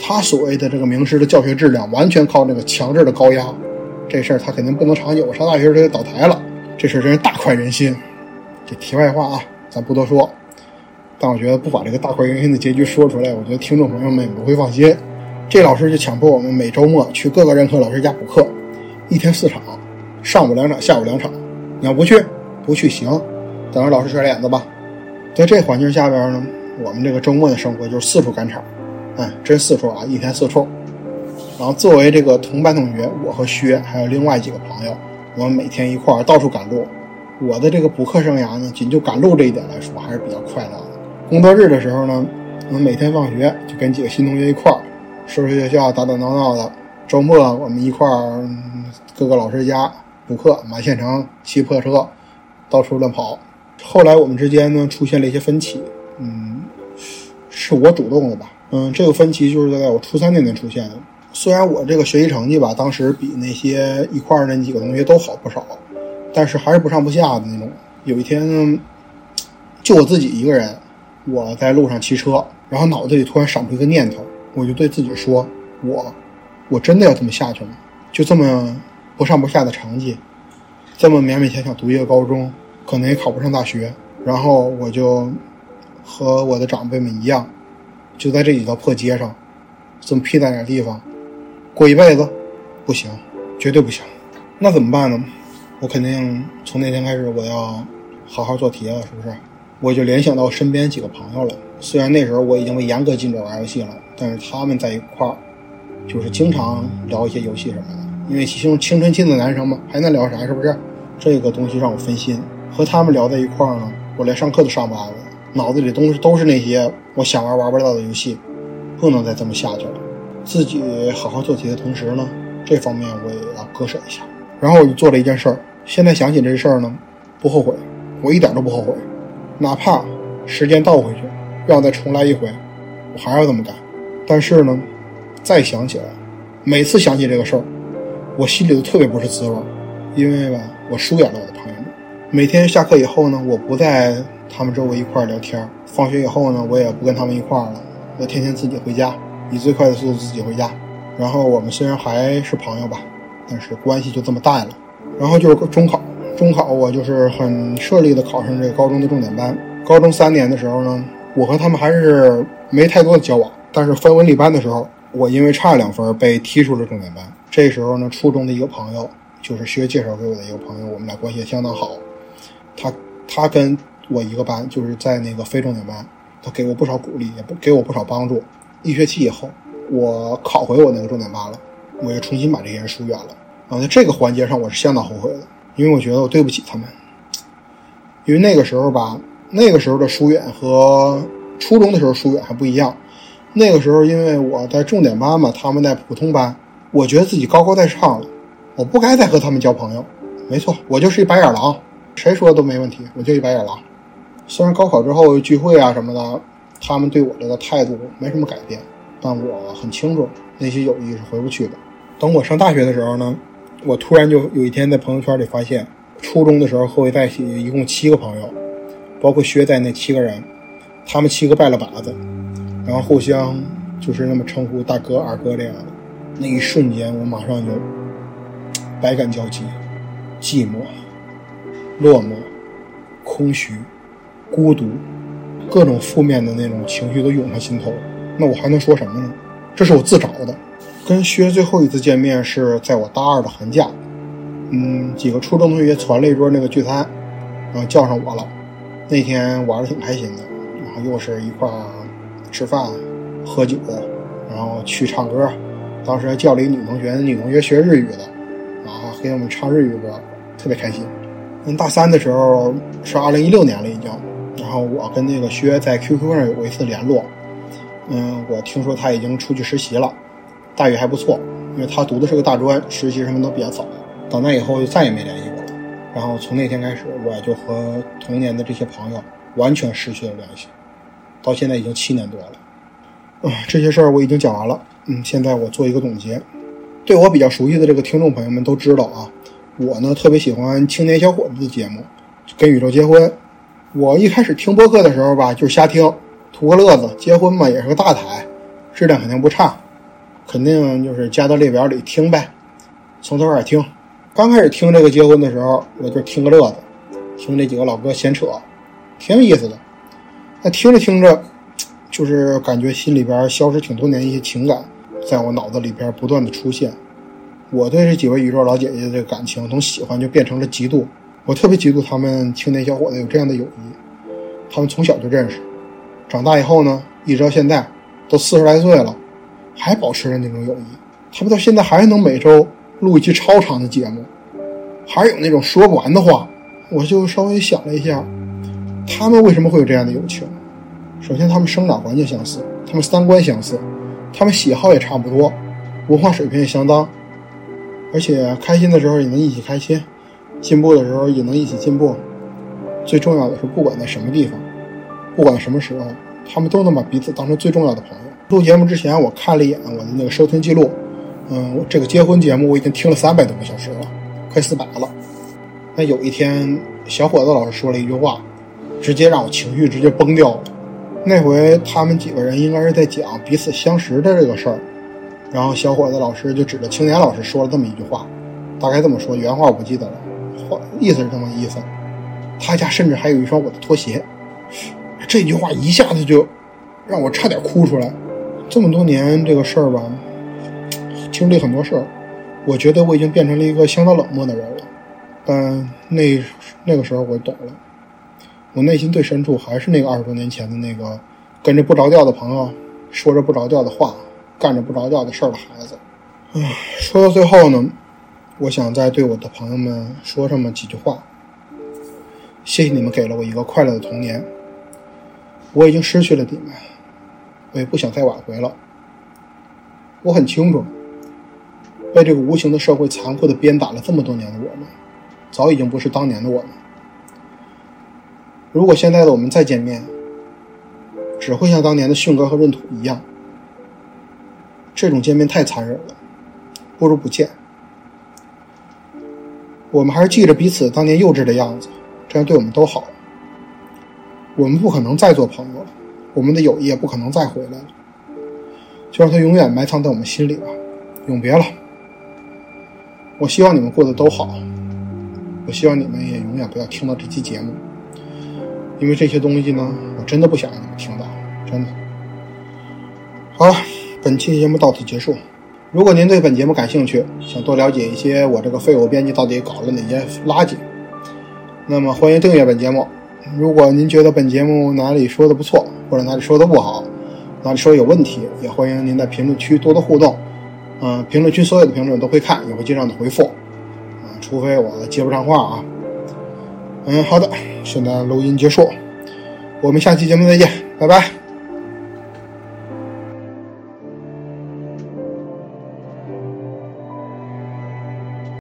他所谓的这个名师的教学质量，完全靠那个强制的高压，这事儿他肯定不能长久。上大学他就倒台了，这事儿真是大快人心。这题外话啊，咱不多说。但我觉得不把这个大快人心的结局说出来，我觉得听众朋友们也不会放心。这老师就强迫我们每周末去各个任课老师家补课，一天四场，上午两场，下午两场。你要不去，不去行，等着老师甩脸子吧。在这环境下边呢，我们这个周末的生活就是四处赶场，哎，真四处啊，一天四处。然后作为这个同班同学，我和薛还有另外几个朋友，我们每天一块儿到处赶路。我的这个补课生涯呢，仅就赶路这一点来说，还是比较快乐的。工作日的时候呢，我们每天放学就跟几个新同学一块儿收拾学校，打打闹闹的。周末我们一块儿各个老师家补课，满县城骑破车到处乱跑。后来我们之间呢出现了一些分歧，嗯，是我主动的吧？嗯，这个分歧就是在我初三那年出现的。虽然我这个学习成绩吧，当时比那些一块儿那几个同学都好不少，但是还是不上不下的那种。有一天，就我自己一个人。我在路上骑车，然后脑子里突然闪出一个念头，我就对自己说：“我，我真的要这么下去吗？就这么不上不下的成绩，这么勉勉强强读一个高中，可能也考不上大学。然后我就和我的长辈们一样，就在这几条破街上，这么屁大点地方，过一辈子，不行，绝对不行。那怎么办呢？我肯定从那天开始，我要好好做题了，是不是？”我就联想到身边几个朋友了。虽然那时候我已经被严格禁止玩游戏了，但是他们在一块儿，就是经常聊一些游戏什么的。因为青青春期的男生嘛，还能聊啥？是不是？这个东西让我分心。和他们聊在一块儿呢，我连上课都上不来了，脑子里东西都是那些我想玩玩不到的游戏，不能再这么下去了。自己好好做题的同时呢，这方面我也要割舍一下。然后我就做了一件事儿，现在想起这事儿呢，不后悔，我一点都不后悔。哪怕时间倒回去，让我再重来一回，我还要这么干。但是呢，再想起来，每次想起这个事儿，我心里都特别不是滋味。因为吧，我疏远了我的朋友们。每天下课以后呢，我不再他们周围一块聊天。放学以后呢，我也不跟他们一块了，我天天自己回家，以最快的速度自己回家。然后我们虽然还是朋友吧，但是关系就这么淡了。然后就是中考。中考我就是很顺利的考上这个高中的重点班。高中三年的时候呢，我和他们还是没太多的交往。但是分文理班的时候，我因为差两分被踢出了重点班。这时候呢，初中的一个朋友，就是薛介绍给我的一个朋友，我们俩关系也相当好。他他跟我一个班，就是在那个非重点班，他给我不少鼓励，也不给我不少帮助。一学期以后，我考回我那个重点班了，我又重新把这些人疏远了。啊，在这个环节上，我是相当后悔的。因为我觉得我对不起他们，因为那个时候吧，那个时候的疏远和初中的时候疏远还不一样。那个时候因为我在重点班嘛，他们在普通班，我觉得自己高高在上了，我不该再和他们交朋友。没错，我就是一白眼狼，谁说都没问题，我就一白眼狼。虽然高考之后聚会啊什么的，他们对我这个态度没什么改变，但我很清楚那些友谊是回不去的。等我上大学的时候呢？我突然就有一天在朋友圈里发现，初中的时候和我在一起一共七个朋友，包括薛在内七个人，他们七个拜了把子，然后互相就是那么称呼大哥、二哥这样的。那一瞬间，我马上就百感交集，寂寞、落寞、空虚、孤独，各种负面的那种情绪都涌上心头。那我还能说什么呢？这是我自找的。跟薛最后一次见面是在我大二的寒假，嗯，几个初中同学攒了一桌那个聚餐，然后叫上我了。那天玩的挺开心的，然后又是一块吃饭、喝酒，然后去唱歌。当时还叫了一女同学，女同学学日语的，然后，给我们唱日语歌，特别开心。嗯，大三的时候是二零一六年了已经，然后我跟那个薛在 QQ 上有过一次联络。嗯，我听说他已经出去实习了。待遇还不错，因为他读的是个大专，实习什么都比较早。到那以后就再也没联系过了。然后从那天开始，我就和童年的这些朋友完全失去了联系。到现在已经七年多了。啊，这些事儿我已经讲完了。嗯，现在我做一个总结。对我比较熟悉的这个听众朋友们都知道啊，我呢特别喜欢青年小伙子的节目，跟宇宙结婚。我一开始听播客的时候吧，就是瞎听，图个乐子。结婚嘛，也是个大台，质量肯定不差。肯定就是加到列表里听呗，从头开始听。刚开始听这个结婚的时候，我就听个乐子，听这几个老哥闲扯，挺有意思的。那听着听着，就是感觉心里边消失挺多年一些情感，在我脑子里边不断的出现。我对这几位宇宙老姐姐的这个感情，从喜欢就变成了嫉妒。我特别嫉妒他们青年小伙子有这样的友谊。他们从小就认识，长大以后呢，一直到现在，都四十来岁了，还保持着那种友谊。他们到现在还能每周录一期超长的节目，还有那种说不完的话。我就稍微想了一下。他们为什么会有这样的友情？首先，他们生长环境相似，他们三观相似，他们喜好也差不多，文化水平也相当，而且开心的时候也能一起开心，进步的时候也能一起进步。最重要的是，不管在什么地方，不管什么时候，他们都能把彼此当成最重要的朋友。录节目之前，我看了一眼我的那个收听记录，嗯，这个结婚节目我已经听了三百多个小时了，快四百了。那有一天，小伙子老师说了一句话。直接让我情绪直接崩掉了。那回他们几个人应该是在讲彼此相识的这个事儿，然后小伙子老师就指着青年老师说了这么一句话，大概这么说，原话我不记得了，意思是这么意思。他家甚至还有一双我的拖鞋。这句话一下子就让我差点哭出来。这么多年这个事儿吧，经历很多事儿，我觉得我已经变成了一个相当冷漠的人了。但那那个时候我懂了。我内心最深处还是那个二十多年前的那个跟着不着调的朋友，说着不着调的话，干着不着调的事儿的孩子。唉，说到最后呢，我想再对我的朋友们说这么几句话：谢谢你们给了我一个快乐的童年。我已经失去了你们，我也不想再挽回了。我很清楚，被这个无情的社会残酷的鞭打了这么多年的我们，早已经不是当年的我们。如果现在的我们再见面，只会像当年的迅哥和闰土一样。这种见面太残忍了，不如不见。我们还是记着彼此当年幼稚的样子，这样对我们都好。我们不可能再做朋友了，我们的友谊也不可能再回来了。就让它永远埋藏在我们心里吧，永别了。我希望你们过得都好，我希望你们也永远不要听到这期节目。因为这些东西呢，我真的不想让你们听到，真的。好了，本期节目到此结束。如果您对本节目感兴趣，想多了解一些我这个废物编辑到底搞了哪些垃圾，那么欢迎订阅本节目。如果您觉得本节目哪里说的不错，或者哪里说的不好，哪里说有问题，也欢迎您在评论区多多互动。嗯，评论区所有的评论都会看，也会尽量的回复。啊，除非我接不上话啊。嗯，好的，现在录音结束，我们下期节目再见，拜拜。